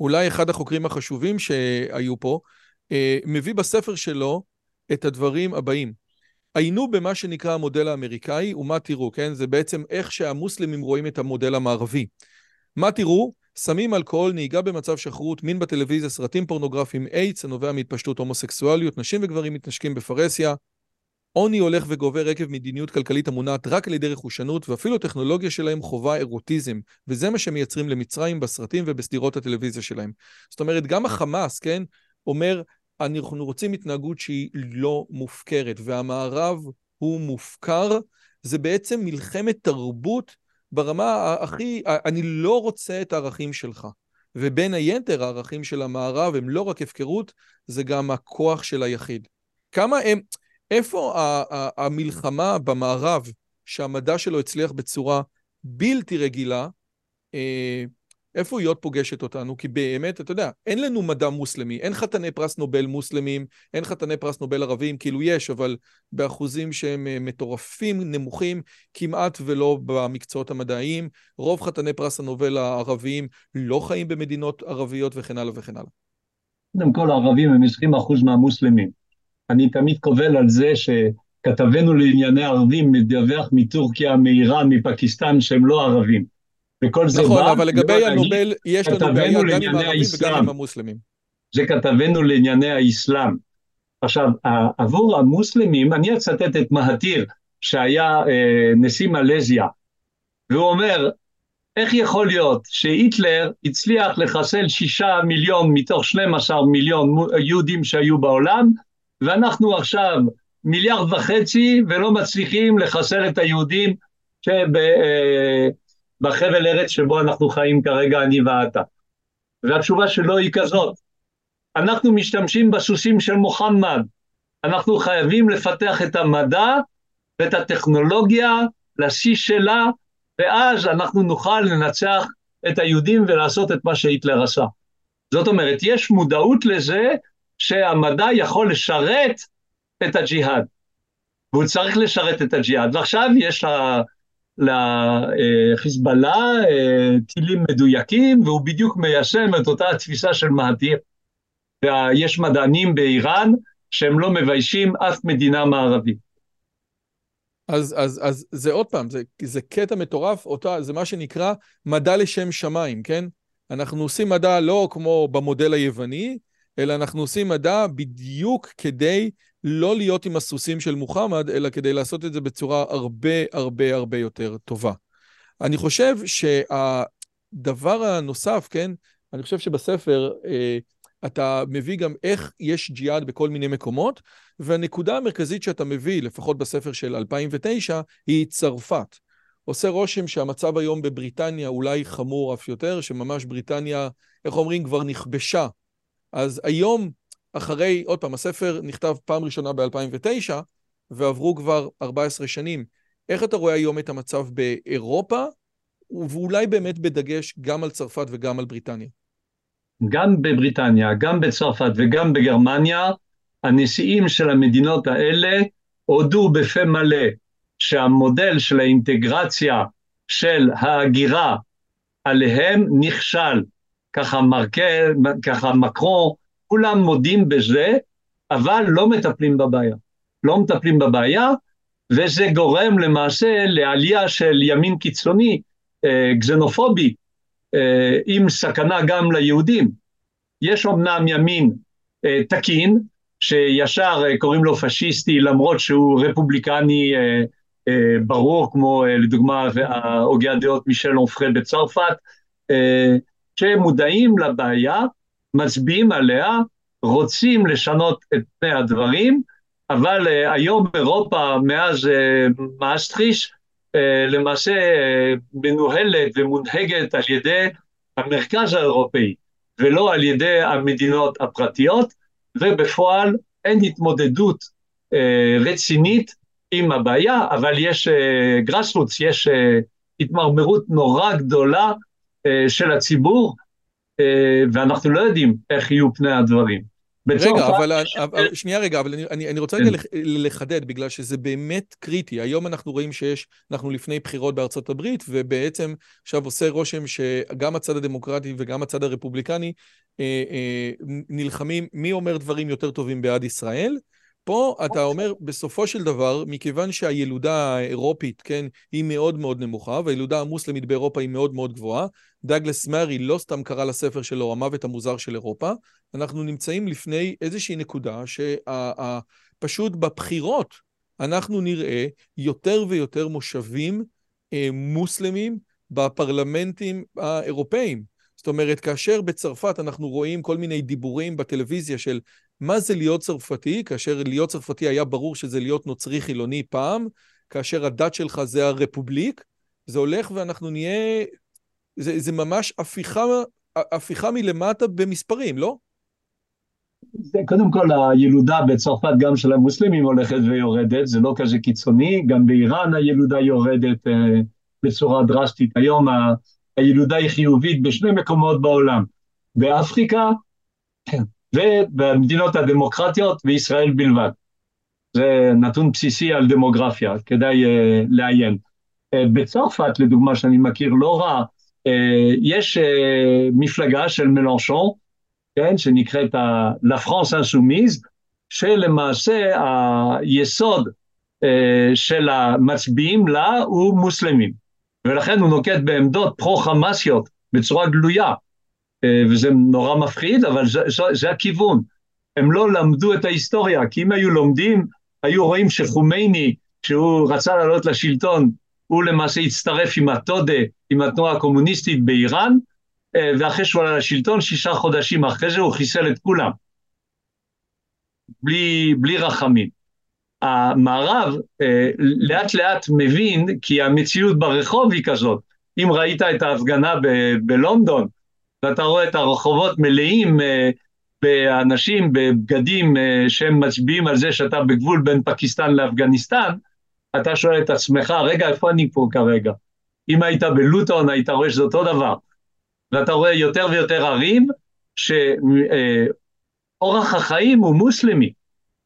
אולי אחד החוקרים החשובים שהיו פה, אה, מביא בספר שלו את הדברים הבאים. עיינו במה שנקרא המודל האמריקאי, ומה תראו, כן? זה בעצם איך שהמוסלמים רואים את המודל המערבי. מה תראו? סמים, אלכוהול, נהיגה במצב שחרות, מין בטלוויזיה, סרטים פורנוגרפיים, איידס הנובע מהתפשטות הומוסקסואליות, נשים וגברים מתנשקים בפרהסיה, עוני הולך וגובר עקב מדיניות כלכלית המונעת רק על ידי רכושנות, ואפילו הטכנולוגיה שלהם חובה אירוטיזם, וזה מה שמייצרים למצרים בסרטים ובסדירות הטלוויזיה שלהם. זאת אומרת, גם החמאס, כן, אומר, אנחנו רוצים התנהגות שהיא לא מופקרת, והמערב הוא מופקר, זה בעצם מלחמת תרבות ברמה הכי, אני לא רוצה את הערכים שלך. ובין היתר הערכים של המערב הם לא רק הפקרות, זה גם הכוח של היחיד. כמה הם, איפה המלחמה במערב, שהמדע שלו הצליח בצורה בלתי רגילה, אה, איפה היא עוד פוגשת אותנו? כי באמת, אתה יודע, אין לנו מדע מוסלמי, אין חתני פרס נובל מוסלמים, אין חתני פרס נובל ערבים, כאילו יש, אבל באחוזים שהם אה, מטורפים, נמוכים, כמעט ולא במקצועות המדעיים. רוב חתני פרס הנובל הערביים לא חיים במדינות ערביות וכן הלאה וכן הלאה. קודם כל, הערבים הם 20% מהמוסלמים. אני תמיד קובל על זה שכתבנו לענייני ערבים מדווח מטורקיה, מאיראן, מפקיסטן, שהם לא ערבים. וכל זה נכון, בא... נכון, אבל לגבי הנובל, יש לנו בעיה גם עם הערבים וגם עם המוסלמים. זה כתבנו לענייני האסלאם. עכשיו, עבור המוסלמים, אני אצטט את מהתיר, שהיה אה, נשיא מלזיה, והוא אומר, איך יכול להיות שהיטלר הצליח לחסל שישה מיליון מתוך 12 מיליון יהודים שהיו בעולם, ואנחנו עכשיו מיליארד וחצי ולא מצליחים לחסל את היהודים שב, אה, בחבל ארץ שבו אנחנו חיים כרגע, אני ואתה. והתשובה שלו היא כזאת, אנחנו משתמשים בסוסים של מוחמד, אנחנו חייבים לפתח את המדע ואת הטכנולוגיה לשיא שלה, ואז אנחנו נוכל לנצח את היהודים ולעשות את מה שהיטלר עשה. זאת אומרת, יש מודעות לזה שהמדע יכול לשרת את הג'יהאד, והוא צריך לשרת את הג'יהאד. ועכשיו יש לה... לחיזבאללה אה, טילים מדויקים, והוא בדיוק מיישם את אותה התפיסה של מהדיר. ויש מדענים באיראן שהם לא מביישים אף מדינה מערבית. אז, אז, אז זה עוד פעם, זה, זה קטע מטורף, אותה, זה מה שנקרא מדע לשם שמיים, כן? אנחנו עושים מדע לא כמו במודל היווני, אלא אנחנו עושים מדע בדיוק כדי לא להיות עם הסוסים של מוחמד, אלא כדי לעשות את זה בצורה הרבה הרבה הרבה יותר טובה. אני חושב שהדבר הנוסף, כן, אני חושב שבספר אה, אתה מביא גם איך יש ג'יהאד בכל מיני מקומות, והנקודה המרכזית שאתה מביא, לפחות בספר של 2009, היא צרפת. עושה רושם שהמצב היום בבריטניה אולי חמור אף יותר, שממש בריטניה, איך אומרים, כבר נכבשה. אז היום אחרי, עוד פעם, הספר נכתב פעם ראשונה ב-2009, ועברו כבר 14 שנים. איך אתה רואה היום את המצב באירופה, ואולי באמת בדגש גם על צרפת וגם על בריטניה? גם בבריטניה, גם בצרפת וגם בגרמניה, הנשיאים של המדינות האלה הודו בפה מלא שהמודל של האינטגרציה של ההגירה עליהם נכשל. ככה מרקל, ככה מקרו כולם מודים בזה, אבל לא מטפלים בבעיה. לא מטפלים בבעיה, וזה גורם למעשה לעלייה של ימין קיצוני, אה, גזנופובי, אה, עם סכנה גם ליהודים. יש אמנם ימין אה, תקין, שישר אה, קוראים לו פשיסטי למרות שהוא רפובליקני אה, אה, ברור, כמו אה, לדוגמה הוגי הדעות מישל אונפרה בצרפת, אה, שמודעים לבעיה, מצביעים עליה, רוצים לשנות את פני הדברים, אבל uh, היום אירופה, מאז uh, מאסטריש, uh, למעשה uh, מנוהלת ומונהגת על ידי המרכז האירופאי, ולא על ידי המדינות הפרטיות, ובפועל אין התמודדות uh, רצינית עם הבעיה, אבל יש גרסרוץ, uh, יש uh, התמרמרות נורא גדולה uh, של הציבור, ואנחנו לא יודעים איך יהיו פני הדברים. רגע, אבל, אבל שנייה רגע, אבל אני, אני, אני רוצה רגע כן. לחדד, בגלל שזה באמת קריטי. היום אנחנו רואים שיש, אנחנו לפני בחירות בארצות הברית, ובעצם עכשיו עושה רושם שגם הצד הדמוקרטי וגם הצד הרפובליקני אה, אה, נלחמים מי אומר דברים יותר טובים בעד ישראל. פה אתה אומר, בסופו של דבר, מכיוון שהילודה האירופית, כן, היא מאוד מאוד נמוכה, והילודה המוסלמית באירופה היא מאוד מאוד גבוהה, דאגלס מארי לא סתם קרא לספר שלו המוות המוזר של אירופה, אנחנו נמצאים לפני איזושהי נקודה שפשוט בבחירות אנחנו נראה יותר ויותר מושבים אה, מוסלמים בפרלמנטים האירופאים. זאת אומרת, כאשר בצרפת אנחנו רואים כל מיני דיבורים בטלוויזיה של מה זה להיות צרפתי, כאשר להיות צרפתי היה ברור שזה להיות נוצרי חילוני פעם, כאשר הדת שלך זה הרפובליק, זה הולך ואנחנו נהיה... זה, זה ממש הפיכה, הפיכה מלמטה במספרים, לא? זה קודם כל הילודה בצרפת גם של המוסלמים הולכת ויורדת, זה לא כזה קיצוני, גם באיראן הילודה יורדת אה, בצורה דרסטית. היום ה, הילודה היא חיובית בשני מקומות בעולם, באפריקה. ובמדינות הדמוקרטיות וישראל בלבד. זה נתון בסיסי על דמוגרפיה, כדאי uh, לעיין. Uh, בצרפת, לדוגמה, שאני מכיר לא רע, יש uh, מפלגה של מלנשון, כן, שנקראת La France Insoumise, שלמעשה היסוד uh, של המצביעים לה הוא מוסלמים, ולכן הוא נוקט בעמדות פרו-חמאסיות בצורה גלויה. אה, וזה נורא מפחיד, אבל זה, זה הכיוון. הם לא למדו את ההיסטוריה, כי אם היו לומדים, היו רואים שחומייני, כשהוא רצה לעלות לשלטון, הוא למעשה הצטרף עם הטודה, עם התנועה הקומוניסטית באיראן, אה, ואחרי שהוא עלה לשלטון, שישה חודשים אחרי זה הוא חיסל את כולם. בלי, בלי רחמים. המערב אה, לאט לאט מבין, כי המציאות ברחוב היא כזאת. אם ראית את ההפגנה ב- בלונדון, ואתה רואה את הרחובות מלאים אה, באנשים בבגדים שהם מצביעים על זה שאתה בגבול בין פקיסטן לאפגניסטן, אתה שואל את עצמך, רגע, איפה אני פה כרגע? אם היית בלוטון, היית רואה שזה אותו דבר. ואתה רואה יותר ויותר ערים שאורח החיים הוא מוסלמי.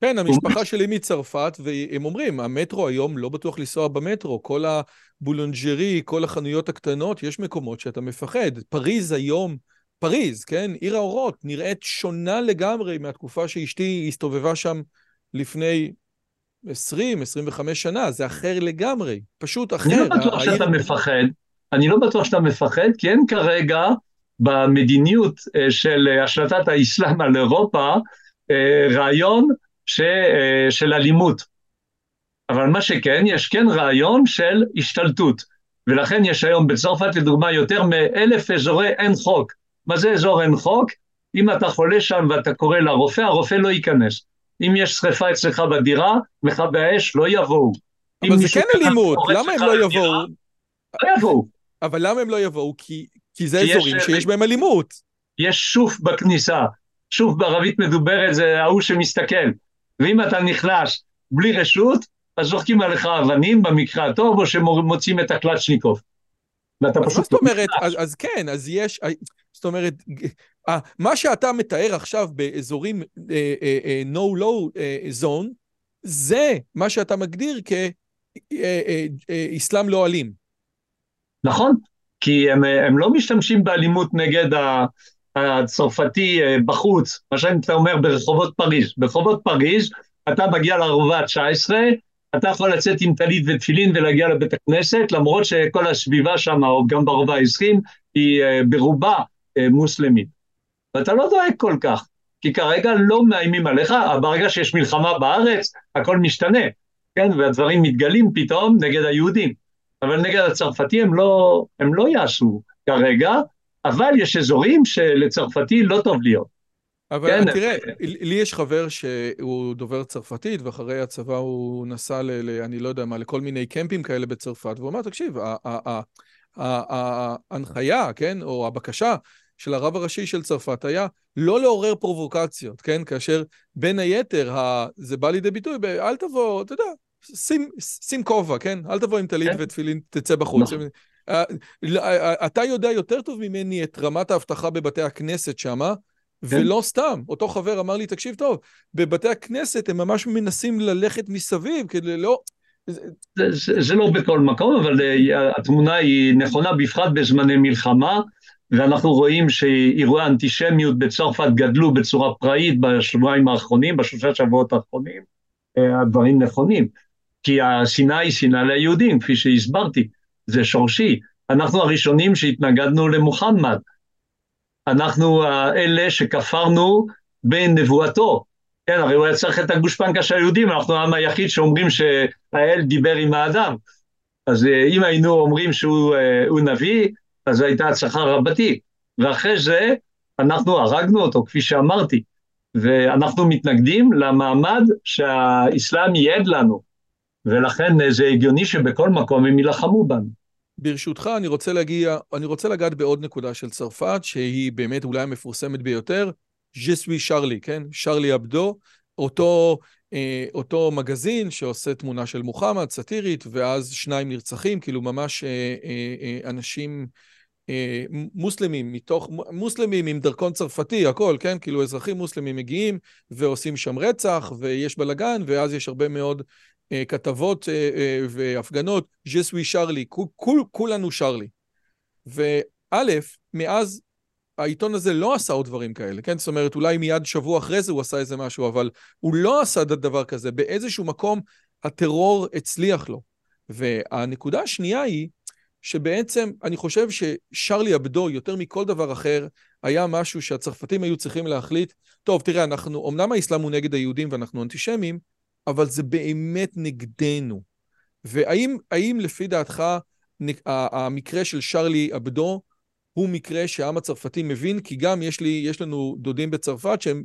כן, המשפחה שלי מצרפת, והם אומרים, המטרו היום לא בטוח לנסוע במטרו, כל הבולונג'רי, כל החנויות הקטנות, יש מקומות שאתה מפחד. פריז היום, פריז, כן, עיר האורות, נראית שונה לגמרי מהתקופה שאשתי הסתובבה שם לפני 20-25 שנה, זה אחר לגמרי, פשוט אחר. אני לא בטוח שאתה מפחד, אני לא בטוח שאתה מפחד, כי אין כרגע במדיניות אה, של השלטת האסלאם על אירופה אה, רעיון ש, אה, של אלימות. אבל מה שכן, יש כן רעיון של השתלטות. ולכן יש היום בצרפת לדוגמה יותר מאלף אזורי אין חוק. מה זה אזור אין חוק? אם אתה חולה שם ואתה קורא לרופא, הרופא לא ייכנס. אם יש שריפה אצלך בדירה, מכבי האש לא יבואו. אבל זה כן אלימות, למה הם לא יבואו? לא יבואו. אבל למה הם לא יבואו? כי, כי זה כי אזורים יש, שיש בהם אלימות. יש שוף בכניסה. שוף בערבית מדוברת זה ההוא שמסתכל. ואם אתה נכנס בלי רשות, אז זורקים עליך אבנים במקרה הטוב, או שמוצאים את הקלצ'ניקוב. ואתה פשוט... מה זאת אומרת, אז, אז כן, אז יש, אה, זאת אומרת, אה, מה שאתה מתאר עכשיו באזורים אה, אה, אה, no low אה, zone, זה מה שאתה מגדיר כאסלאם לא אלים. נכון, כי הם, הם לא משתמשים באלימות נגד הצרפתי בחוץ, מה שאתה אומר ברחובות פריז. ברחובות פריז אתה מגיע לרובע ה-19, אתה יכול לצאת עם טלית ותפילין ולהגיע לבית הכנסת, למרות שכל הסביבה שם, או גם ברובע ה-20, היא ברובה מוסלמית. ואתה לא דואג כל כך, כי כרגע לא מאיימים עליך, ברגע שיש מלחמה בארץ, הכל משתנה, כן, והדברים מתגלים פתאום נגד היהודים. אבל נגד הצרפתי הם לא, הם לא יעשו כרגע, אבל יש אזורים שלצרפתי לא טוב להיות. אבל כן. תראה, לי יש חבר שהוא דובר צרפתית, ואחרי הצבא הוא נסע ל... ל אני לא יודע מה, לכל מיני קמפים כאלה בצרפת, והוא אמר, תקשיב, ההנחיה, כן, או הבקשה של הרב הראשי של צרפת היה לא לעורר פרובוקציות, כן? כאשר בין היתר, ה... זה בא לידי ביטוי, ב... אל תבוא, אתה יודע, שים, שים כובע, כן? אל תבוא עם טלית כן. ותפילין, תצא בחוץ. נכון. אה, אה, אתה יודע יותר טוב ממני את רמת האבטחה בבתי הכנסת שמה, כן. ולא סתם. אותו חבר אמר לי, תקשיב טוב, בבתי הכנסת הם ממש מנסים ללכת מסביב כדי לא... זה, זה, זה לא בכל מקום, אבל אה, התמונה היא נכונה, בפרט בזמני מלחמה, ואנחנו רואים שאירועי האנטישמיות בצרפת גדלו בצורה פראית בשבועיים האחרונים, בשלושה שבועות האחרונים, הדברים נכונים. כי השנאה היא שנאה ליהודים, כפי שהסברתי, זה שורשי. אנחנו הראשונים שהתנגדנו למוחמד. אנחנו אלה שכפרנו בנבואתו. כן, הרי הוא היה צריך את הגושפנקה של היהודים, אנחנו העם היחיד שאומרים שהאל דיבר עם האדם. אז אה, אם היינו אומרים שהוא אה, נביא, אז הייתה הצלחה רבתי. ואחרי זה, אנחנו הרגנו אותו, כפי שאמרתי. ואנחנו מתנגדים למעמד שהאסלאם ייעד לנו. ולכן אה, זה הגיוני שבכל מקום הם יילחמו בנו. ברשותך, אני רוצה להגיע, אני רוצה לגעת בעוד נקודה של צרפת, שהיא באמת אולי המפורסמת ביותר, ז'סוי שרלי, כן? שרלי אבדו, אותו, אותו מגזין שעושה תמונה של מוחמד, סאטירית, ואז שניים נרצחים, כאילו ממש אה, אה, אה, אנשים אה, מוסלמים, מתוך, מוסלמים עם דרכון צרפתי, הכל, כן? כאילו אזרחים מוסלמים מגיעים ועושים שם רצח, ויש בלאגן, ואז יש הרבה מאוד אה, כתבות אה, אה, והפגנות, ז'סוי שרלי, כולנו שרלי. וא', מאז העיתון הזה לא עשה עוד דברים כאלה, כן? זאת אומרת, אולי מיד שבוע אחרי זה הוא עשה איזה משהו, אבל הוא לא עשה דבר כזה. באיזשהו מקום הטרור הצליח לו. והנקודה השנייה היא, שבעצם אני חושב ששרלי אבדו, יותר מכל דבר אחר, היה משהו שהצרפתים היו צריכים להחליט, טוב, תראה, אנחנו, אמנם האסלאם הוא נגד היהודים ואנחנו אנטישמים, אבל זה באמת נגדנו. והאם לפי דעתך המקרה של שרלי אבדו הוא מקרה שהעם הצרפתי מבין? כי גם יש, לי, יש לנו דודים בצרפת שהם...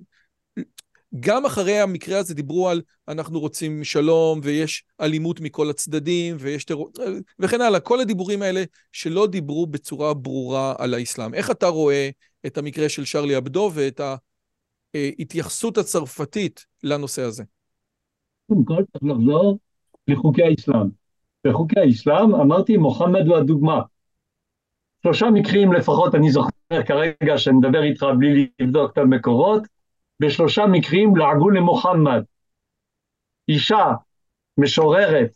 גם אחרי המקרה הזה דיברו על אנחנו רוצים שלום ויש אלימות מכל הצדדים ויש טרור וכן הלאה, כל הדיבורים האלה שלא דיברו בצורה ברורה על האסלאם. איך אתה רואה את המקרה של שרלי אבדו ואת ההתייחסות הצרפתית לנושא הזה? קודם כל צריך לחזור לחוקי האסלאם. בחוקי האסלאם אמרתי מוחמד הוא הדוגמה. שלושה מקרים לפחות אני זוכר כרגע שאני מדבר איתך בלי לבדוק את המקורות, בשלושה מקרים לעגו למוחמד. אישה משוררת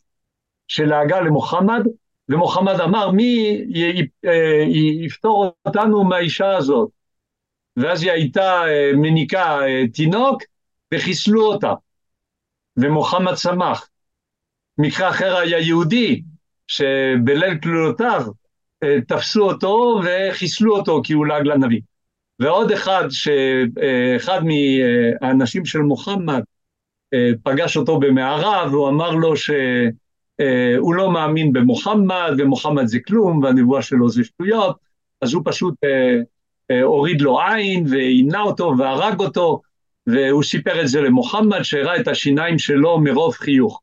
שלעגה למוחמד, ומוחמד אמר מי אה, יפתור אותנו מהאישה הזאת. ואז היא הייתה אה, מניקה אה, תינוק וחיסלו אותה. ומוחמד שמח. מקרה אחר היה יהודי, שבליל כלולותיו תפסו אותו וחיסלו אותו כי הוא לעג לנביא. ועוד אחד, שאחד מהאנשים של מוחמד אה, פגש אותו במערה והוא אמר לו שהוא לא מאמין במוחמד ומוחמד זה כלום והנבואה שלו זה שטויות, אז הוא פשוט אה, הוריד לו עין ועינה אותו והרג אותו והוא סיפר את זה למוחמד שהראה את השיניים שלו מרוב חיוך.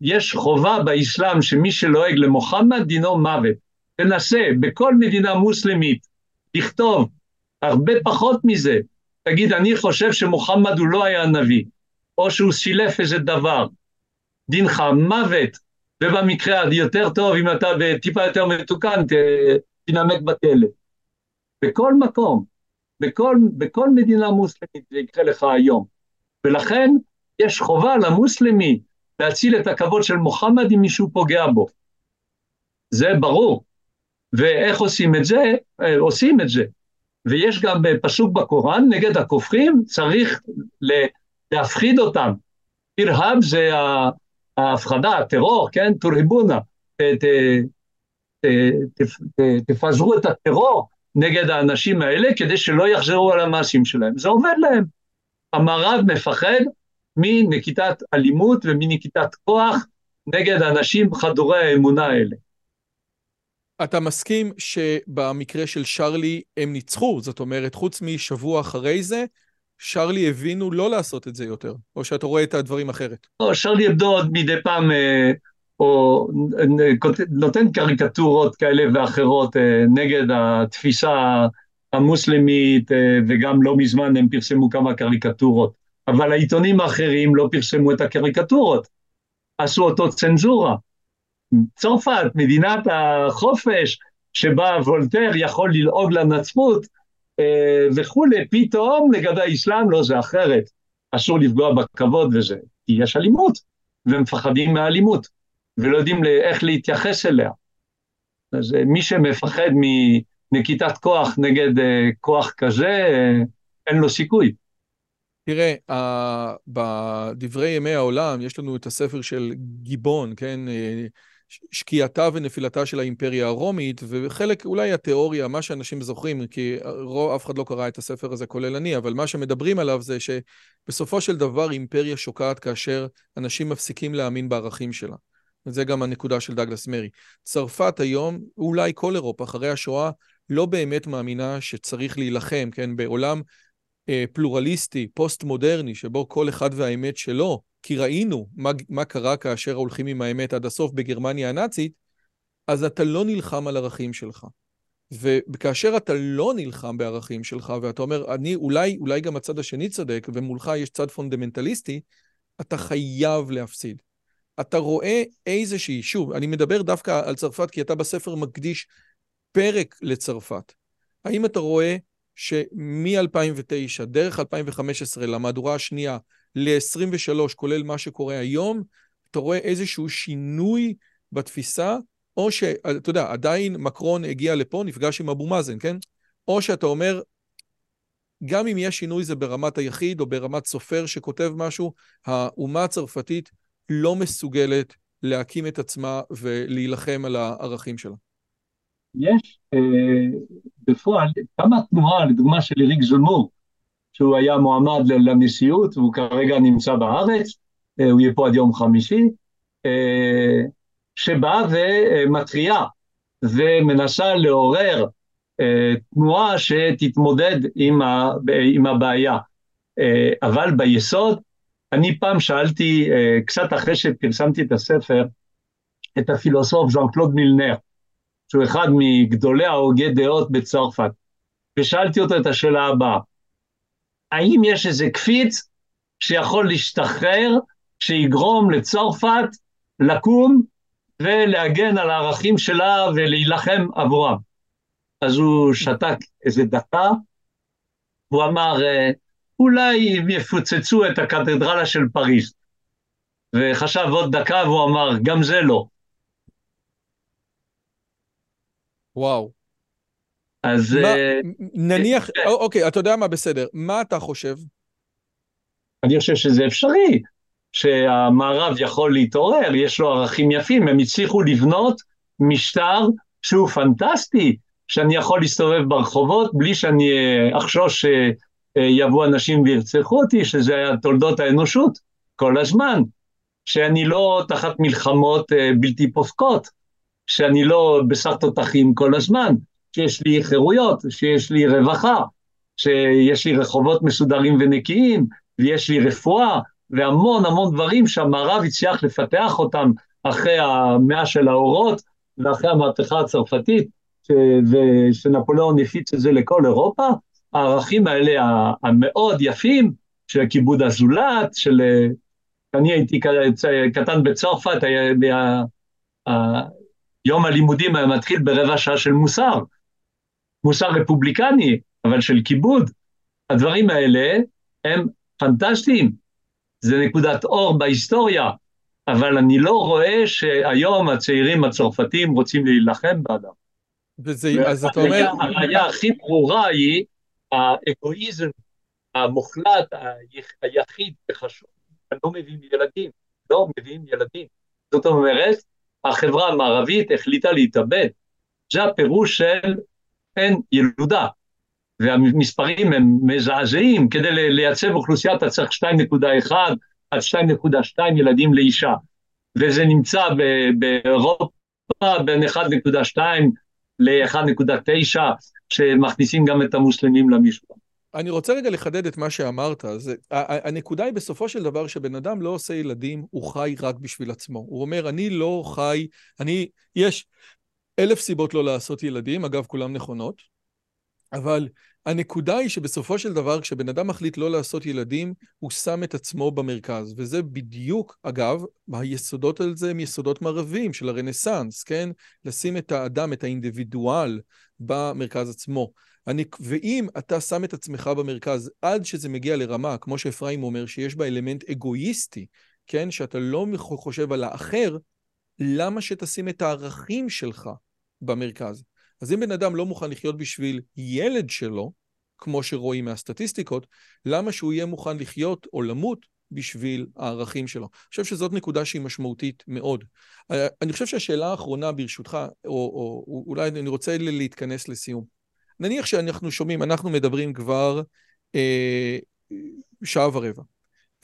יש חובה באסלאם שמי שלועג למוחמד דינו מוות. תנסה בכל מדינה מוסלמית לכתוב הרבה פחות מזה. תגיד, אני חושב שמוחמד הוא לא היה נביא, או שהוא סילף איזה דבר. דינך מוות, ובמקרה היותר טוב, אם אתה טיפה יותר מתוקן, תנמק בכלא. בכל מקום. בכל, בכל מדינה מוסלמית זה יקרה לך היום. ולכן יש חובה למוסלמי להציל את הכבוד של מוחמד אם מישהו פוגע בו. זה ברור. ואיך עושים את זה? אה, עושים את זה. ויש גם פסוק בקוראן, נגד הכופרים צריך להפחיד אותם. אירהב זה ההפחדה, הטרור, כן? תורהבונה. תפזרו את הטרור נגד האנשים האלה כדי שלא יחזרו על המעשים שלהם. זה עובד להם. המערב מפחד מנקיטת אלימות ומנקיטת כוח נגד אנשים חדורי האמונה האלה. אתה מסכים שבמקרה של שרלי הם ניצחו, זאת אומרת, חוץ משבוע אחרי זה, שרלי הבינו לא לעשות את זה יותר, או שאתה רואה את הדברים אחרת? לא, שרלי אבדו עוד מדי פעם, אה, או נותן קריקטורות כאלה ואחרות אה, נגד התפיסה המוסלמית, אה, וגם לא מזמן הם פרסמו כמה קריקטורות. אבל העיתונים האחרים לא פרסמו את הקריקטורות, עשו אותו צנזורה. צרפת, מדינת החופש, שבה וולטר יכול ללעוג לנצרות אה, וכולי, פתאום לגבי האסלאם לא, זה אחרת. אסור לפגוע בכבוד וזה, כי יש אלימות, ומפחדים מהאלימות, ולא יודעים איך להתייחס אליה. אז אה, מי שמפחד מנקיטת כוח נגד אה, כוח כזה, אין לו סיכוי. תראה, בדברי ימי העולם יש לנו את הספר של גיבון, כן? שקיעתה ונפילתה של האימפריה הרומית, וחלק, אולי התיאוריה, מה שאנשים זוכרים, כי רוב, אף אחד לא קרא את הספר הזה, כולל אני, אבל מה שמדברים עליו זה שבסופו של דבר אימפריה שוקעת כאשר אנשים מפסיקים להאמין בערכים שלה. וזה גם הנקודה של דאגלס מאריי. צרפת היום, אולי כל אירופה, אחרי השואה, לא באמת מאמינה שצריך להילחם, כן? בעולם אה, פלורליסטי, פוסט-מודרני, שבו כל אחד והאמת שלו, כי ראינו מה, מה קרה כאשר הולכים עם האמת עד הסוף בגרמניה הנאצית, אז אתה לא נלחם על ערכים שלך. וכאשר אתה לא נלחם בערכים שלך, ואתה אומר, אני, אולי, אולי גם הצד השני צודק, ומולך יש צד פונדמנטליסטי, אתה חייב להפסיד. אתה רואה איזושהי, שוב, אני מדבר דווקא על צרפת, כי אתה בספר מקדיש פרק לצרפת. האם אתה רואה שמ-2009, דרך 2015, למהדורה השנייה, ל-23, כולל מה שקורה היום, אתה רואה איזשהו שינוי בתפיסה, או שאתה יודע, עדיין מקרון הגיע לפה, נפגש עם אבו מאזן, כן? או שאתה אומר, גם אם יש שינוי זה ברמת היחיד או ברמת סופר שכותב משהו, האומה הצרפתית לא מסוגלת להקים את עצמה ולהילחם על הערכים שלה. יש אה, בפועל כמה תנועה, לדוגמה של אריק זולמור, שהוא היה מועמד לנשיאות, והוא כרגע נמצא בארץ, אה, הוא יהיה פה עד יום חמישי, אה, שבאה ומתריעה ומנסה לעורר אה, תנועה שתתמודד עם, הבעיה. אבל ביסוד, אני פעם שאלתי, קצת אחרי שפרסמתי את הספר, את הפילוסוף ז'אן קלוד מילנר, שהוא אחד מגדולי ההוגי דעות בצרפת, ושאלתי אותו את השאלה הבאה, האם יש איזה קפיץ שיכול להשתחרר, שיגרום לצרפת לקום ולהגן על הערכים שלה ולהילחם עבורם. אז הוא שתק איזה דקה, הוא אמר, אה, אולי הם יפוצצו את הקתדרלה של פריז. וחשב עוד דקה והוא אמר, גם זה לא. וואו. אז... מה, uh, נניח, uh, אוקיי, אתה יודע מה, בסדר. מה אתה חושב? אני חושב שזה אפשרי, שהמערב יכול להתעורר, יש לו ערכים יפים, הם הצליחו לבנות משטר שהוא פנטסטי, שאני יכול להסתובב ברחובות בלי שאני אחשוש שיבואו אנשים וירצחו אותי, שזה היה תולדות האנושות כל הזמן, שאני לא תחת מלחמות בלתי פוסקות, שאני לא בשר תותחים כל הזמן, שיש לי חירויות, שיש לי רווחה, שיש לי רחובות מסודרים ונקיים, ויש לי רפואה, והמון המון דברים שהמערב הצליח לפתח אותם אחרי המאה של האורות ואחרי המהפכה הצרפתית, ושנפוליאון הפיץ את זה לכל אירופה, הערכים האלה המאוד יפים של כיבוד הזולת, של... אני הייתי קטן בצרפת, היה, יום הלימודים היה מתחיל ברבע שעה של מוסר. מוסר רפובליקני, אבל של כיבוד. הדברים האלה הם פנטסטיים, זה נקודת אור בהיסטוריה, אבל אני לא רואה שהיום הצעירים הצרפתים רוצים להילחם באדם. וזה, אז אתה אומר... הראיה הכי ברורה היא האגואיזם המוחלט, היחיד וחשוב, לא מביאים ילדים, לא מביאים ילדים. זאת אומרת, החברה המערבית החליטה להתאבד. זה הפירוש של אין ילודה. והמספרים הם מזעזעים, כדי לייצב אוכלוסייה אתה צריך 2.1 עד 2.2 ילדים לאישה, וזה נמצא באירופה בין 1.2 ל-1.9, שמכניסים גם את המוסלמים למשוואה. אני רוצה רגע לחדד את מה שאמרת. זה, הנקודה היא בסופו של דבר שבן אדם לא עושה ילדים, הוא חי רק בשביל עצמו. הוא אומר, אני לא חי, אני, יש אלף סיבות לא לעשות ילדים, אגב, כולן נכונות, אבל הנקודה היא שבסופו של דבר, כשבן אדם מחליט לא לעשות ילדים, הוא שם את עצמו במרכז. וזה בדיוק, אגב, היסודות על זה הם יסודות מערביים של הרנסאנס, כן? לשים את האדם, את האינדיבידואל, במרכז עצמו. אני, ואם אתה שם את עצמך במרכז עד שזה מגיע לרמה, כמו שאפרים אומר, שיש בה אלמנט אגואיסטי, כן? שאתה לא חושב על האחר, למה שתשים את הערכים שלך במרכז? אז אם בן אדם לא מוכן לחיות בשביל ילד שלו, כמו שרואים מהסטטיסטיקות, למה שהוא יהיה מוכן לחיות או למות בשביל הערכים שלו? אני חושב שזאת נקודה שהיא משמעותית מאוד. אה, אני חושב שהשאלה האחרונה ברשותך, או, או, או אולי אני רוצה להתכנס לסיום. נניח שאנחנו שומעים, אנחנו מדברים כבר אה, שעה ורבע,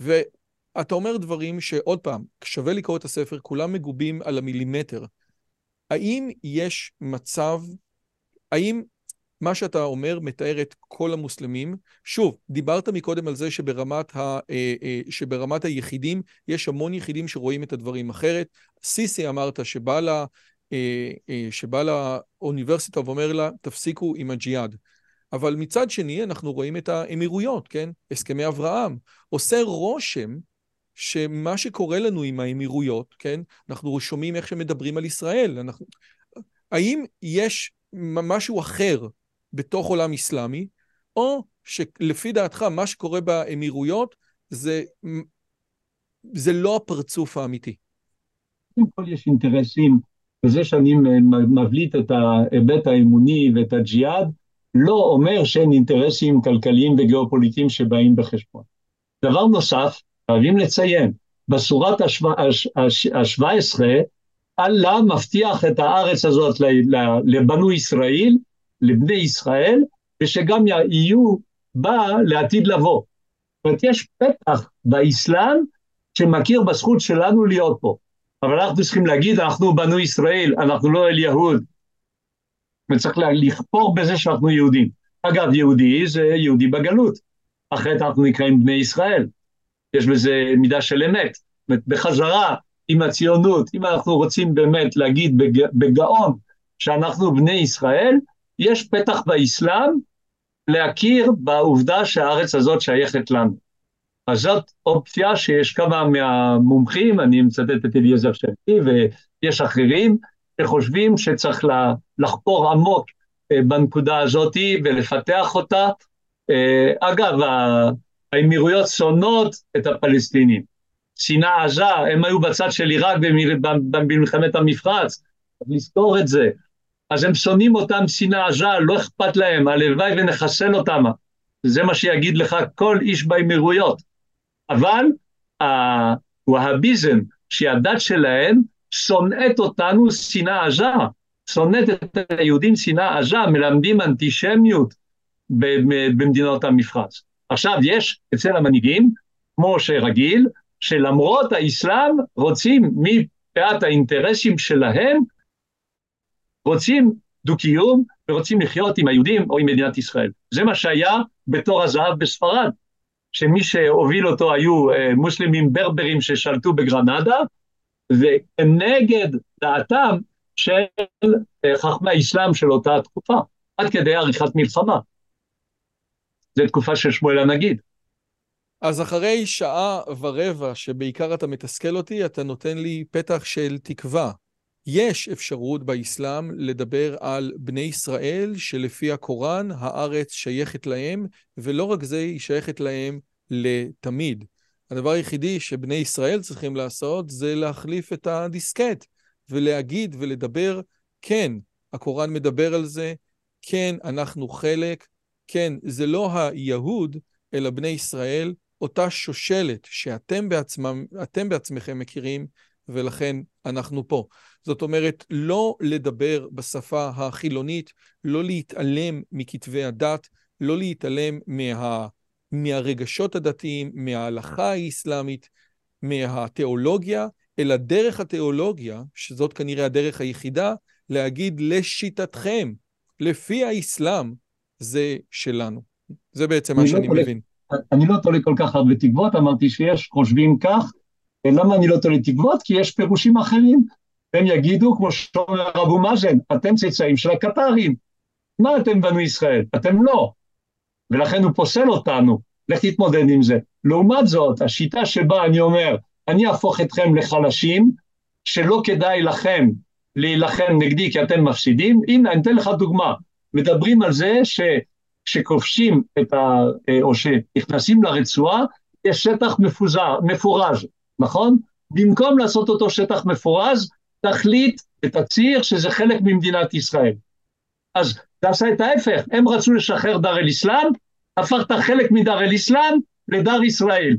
ואתה אומר דברים שעוד פעם, שווה לקרוא את הספר, כולם מגובים על המילימטר. האם יש מצב האם מה שאתה אומר מתאר את כל המוסלמים? שוב, דיברת מקודם על זה שברמת, ה, אה, אה, שברמת היחידים יש המון יחידים שרואים את הדברים אחרת. סיסי אמרת שבא, לה, אה, שבא לאוניברסיטה ואומר לה, תפסיקו עם הג'יהאד. אבל מצד שני, אנחנו רואים את האמירויות, כן? הסכמי אברהם. עושה רושם שמה שקורה לנו עם האמירויות, כן? אנחנו שומעים איך שמדברים על ישראל. אנחנו... האם יש משהו אחר בתוך עולם אסלאמי, או שלפי דעתך מה שקורה באמירויות זה, זה לא הפרצוף האמיתי. קודם כל יש אינטרסים, וזה שאני מבליט את ההיבט האמוני ואת הג'יהאד, לא אומר שאין אינטרסים כלכליים וגיאופוליטיים שבאים בחשבון. דבר נוסף, חייבים לציין, בסורת ה-17 אללה מבטיח את הארץ הזאת לבנו ישראל, לבני ישראל, ושגם יהיו בה לעתיד לבוא. זאת אומרת, יש פתח באסלאם שמכיר בזכות שלנו להיות פה. אבל אנחנו צריכים להגיד, אנחנו בנו ישראל, אנחנו לא אל יהוד. וצריך לכפור בזה שאנחנו יהודים. אגב, יהודי זה יהודי בגלות. אחרת אנחנו נקראים בני ישראל. יש בזה מידה של אמת. זאת אומרת, בחזרה עם הציונות, אם אנחנו רוצים באמת להגיד בג... בגאון שאנחנו בני ישראל, יש פתח באסלאם להכיר בעובדה שהארץ הזאת שייכת לנו. אז זאת אופציה שיש כמה מהמומחים, אני מצטט את אליעזר שפי ויש אחרים, שחושבים שצריך לחקור עמוק אה, בנקודה הזאת ולפתח אותה. אה, אגב, האמירויות שונאות את הפלסטינים. שנאה עזה, הם היו בצד של עיראק במלחמת המפרץ, צריך לזכור את זה. אז הם שונאים אותם שנאה עזה, לא אכפת להם, הלוואי ונחסל אותם. זה מה שיגיד לך כל איש באמירויות. אבל הווהביזם, שהיא הדת שלהם, שונאת אותנו שנאה עזה, שונאת את היהודים שנאה עזה, מלמדים אנטישמיות במדינות המפרץ. עכשיו, יש אצל המנהיגים, כמו שרגיל, שלמרות האסלאם רוצים מפאת האינטרסים שלהם, רוצים דו-קיום ורוצים לחיות עם היהודים או עם מדינת ישראל. זה מה שהיה בתור הזהב בספרד, שמי שהוביל אותו היו אה, מוסלמים ברברים ששלטו בגרנדה, ונגד דעתם של אה, חכמי האסלאם של אותה תקופה, עד כדי עריכת מלחמה. זו תקופה של שמואל הנגיד. אז אחרי שעה ורבע שבעיקר אתה מתסכל אותי, אתה נותן לי פתח של תקווה. יש אפשרות באסלאם לדבר על בני ישראל שלפי הקוראן הארץ שייכת להם, ולא רק זה, היא שייכת להם לתמיד. הדבר היחידי שבני ישראל צריכים לעשות זה להחליף את הדיסקט ולהגיד ולדבר, כן, הקוראן מדבר על זה, כן, אנחנו חלק, כן, זה לא היהוד, אלא בני ישראל, אותה שושלת שאתם בעצמם, בעצמכם מכירים, ולכן אנחנו פה. זאת אומרת, לא לדבר בשפה החילונית, לא להתעלם מכתבי הדת, לא להתעלם מה, מהרגשות הדתיים, מההלכה האסלאמית, מהתיאולוגיה, אלא דרך התיאולוגיה, שזאת כנראה הדרך היחידה, להגיד לשיטתכם, לפי האסלאם, זה שלנו. זה בעצם מה לא שאני לא מבין. אני לא תולה כל כך הרבה תקוות, אמרתי שיש חושבים כך. למה אני לא תולה תקוות? כי יש פירושים אחרים. הם יגידו, כמו שאומר אבו מאזן, אתם צאצאים של הקטרים. מה אתם בנו ישראל? אתם לא. ולכן הוא פוסל אותנו. לך תתמודד עם זה. לעומת זאת, השיטה שבה אני אומר, אני אהפוך אתכם לחלשים, שלא כדאי לכם להילחם נגדי כי אתם מפסידים, הנה אני אתן לך דוגמה, מדברים על זה שכשכובשים את ה... או שנכנסים לרצועה, יש שטח מפוזר, מפורז, נכון? במקום לעשות אותו שטח מפורז, תחליט ותצהיר שזה חלק ממדינת ישראל. אז תעשה את ההפך, הם רצו לשחרר דר אל אסלאם, הפכת חלק מדר אל אסלאם לדר ישראל.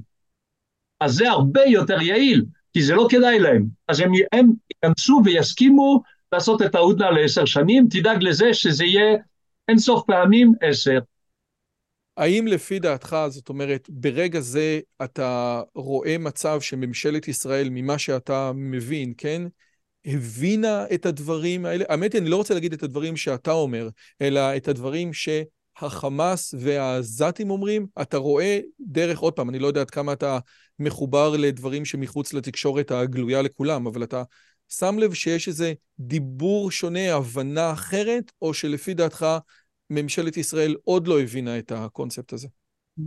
אז זה הרבה יותר יעיל, כי זה לא כדאי להם. אז הם, הם ייכנסו ויסכימו לעשות את ההודנה לעשר שנים, תדאג לזה שזה יהיה אין סוף פעמים עשר. האם לפי דעתך, זאת אומרת, ברגע זה אתה רואה מצב שממשלת ישראל, ממה שאתה מבין, כן, הבינה את הדברים האלה? האמת היא, אני לא רוצה להגיד את הדברים שאתה אומר, אלא את הדברים ש... החמאס והעזתים אומרים, אתה רואה דרך, עוד פעם, אני לא יודע עד כמה אתה מחובר לדברים שמחוץ לתקשורת הגלויה לכולם, אבל אתה שם לב שיש איזה דיבור שונה, הבנה אחרת, או שלפי דעתך ממשלת ישראל עוד לא הבינה את הקונספט הזה?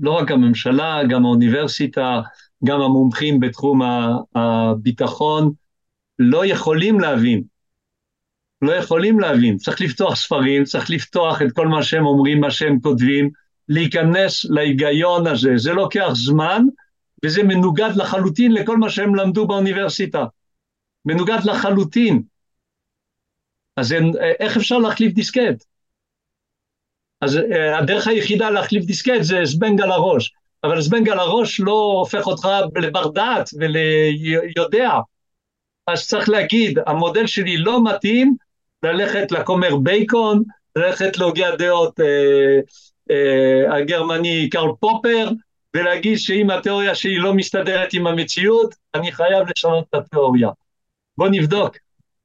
לא רק הממשלה, גם האוניברסיטה, גם המומחים בתחום הביטחון, לא יכולים להבין לא יכולים להבין. צריך לפתוח ספרים, צריך לפתוח את כל מה שהם אומרים, מה שהם כותבים, להיכנס להיגיון הזה. זה לוקח זמן, וזה מנוגד לחלוטין לכל מה שהם למדו באוניברסיטה. מנוגד לחלוטין. אז אין, איך אפשר להחליף דיסקט? אז אה, הדרך היחידה להחליף דיסקט זה זבנג על הראש. אבל זבנג על הראש לא הופך אותך לבר דעת וליודע. אז צריך להגיד, המודל שלי לא מתאים, ללכת לכומר בייקון, ללכת להוגי הדעות אה, אה, הגרמני קרל פופר, ולהגיד שאם התיאוריה שלי לא מסתדרת עם המציאות, אני חייב לשנות את התיאוריה. בוא נבדוק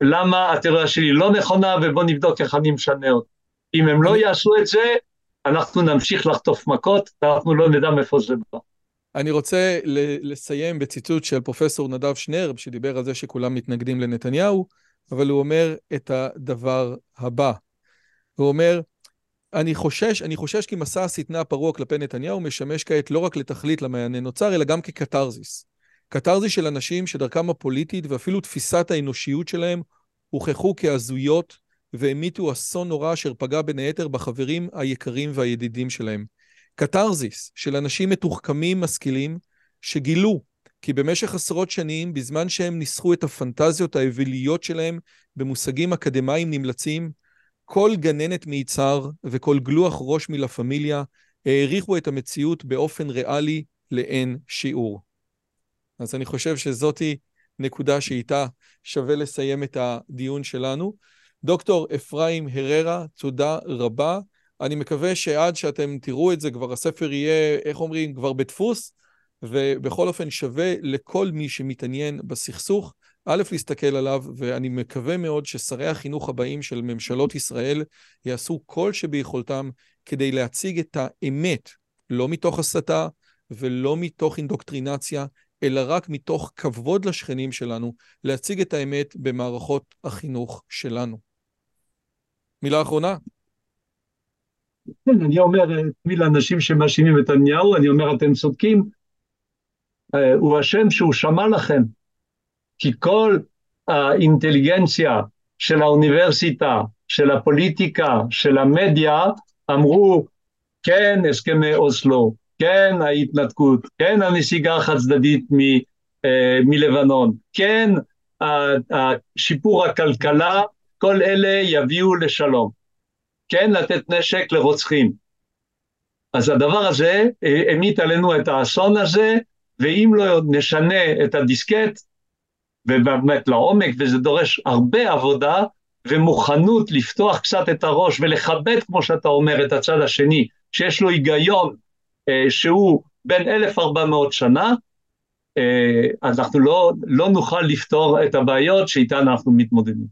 למה התיאוריה שלי לא נכונה, ובוא נבדוק איך אני משנה אותה. אם הם לא יעשו את זה, אנחנו נמשיך לחטוף מכות, ואנחנו לא נדע מאיפה זה בא. אני רוצה לסיים בציטוט של פרופסור נדב שנרב, שדיבר על זה שכולם מתנגדים לנתניהו. אבל הוא אומר את הדבר הבא. הוא אומר, אני חושש, אני חושש כי מסע השטנה הפרוע כלפי נתניהו משמש כעת לא רק לתכלית למעייני נוצר, אלא גם כקתרזיס. קתרזיס של אנשים שדרכם הפוליטית ואפילו תפיסת האנושיות שלהם הוכחו כהזויות והמיתו אסון נורא אשר פגע בין היתר בחברים היקרים והידידים שלהם. קתרזיס של אנשים מתוחכמים, משכילים, שגילו כי במשך עשרות שנים, בזמן שהם ניסחו את הפנטזיות האוויליות שלהם במושגים אקדמיים נמלצים, כל גננת מיצהר וכל גלוח ראש מלה פמיליה העריכו את המציאות באופן ריאלי לאין שיעור. אז אני חושב שזאתי נקודה שאיתה שווה לסיים את הדיון שלנו. דוקטור אפרים הררה, תודה רבה. אני מקווה שעד שאתם תראו את זה, כבר הספר יהיה, איך אומרים, כבר בדפוס, ובכל אופן שווה לכל מי שמתעניין בסכסוך, א', להסתכל עליו, ואני מקווה מאוד ששרי החינוך הבאים של ממשלות ישראל יעשו כל שביכולתם כדי להציג את האמת, לא מתוך הסתה ולא מתוך אינדוקטרינציה, אלא רק מתוך כבוד לשכנים שלנו, להציג את האמת במערכות החינוך שלנו. מילה אחרונה? כן, אני אומר תמיד לאנשים שמאשימים את נתניהו, אני אומר אתם צודקים, אה, הוא השם שהוא שמע לכם, כי כל האינטליגנציה של האוניברסיטה, של הפוליטיקה, של המדיה, אמרו, כן, הסכמי אוסלו, כן, ההתנתקות, כן, הנסיגה החד צדדית מ, אה, מלבנון, כן, שיפור הכלכלה, כל אלה יביאו לשלום. כן, לתת נשק לרוצחים. אז הדבר הזה המיט עלינו את האסון הזה, ואם לא נשנה את הדיסקט, ובאמת לעומק, וזה דורש הרבה עבודה ומוכנות לפתוח קצת את הראש ולכבד, כמו שאתה אומר, את הצד השני, שיש לו היגיון אה, שהוא בין 1400 שנה, אה, אז אנחנו לא, לא נוכל לפתור את הבעיות שאיתן אנחנו מתמודדים.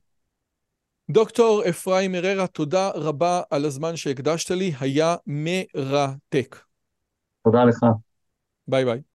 דוקטור אפרים אררה, תודה רבה על הזמן שהקדשת לי, היה מרתק. תודה לך. ביי ביי.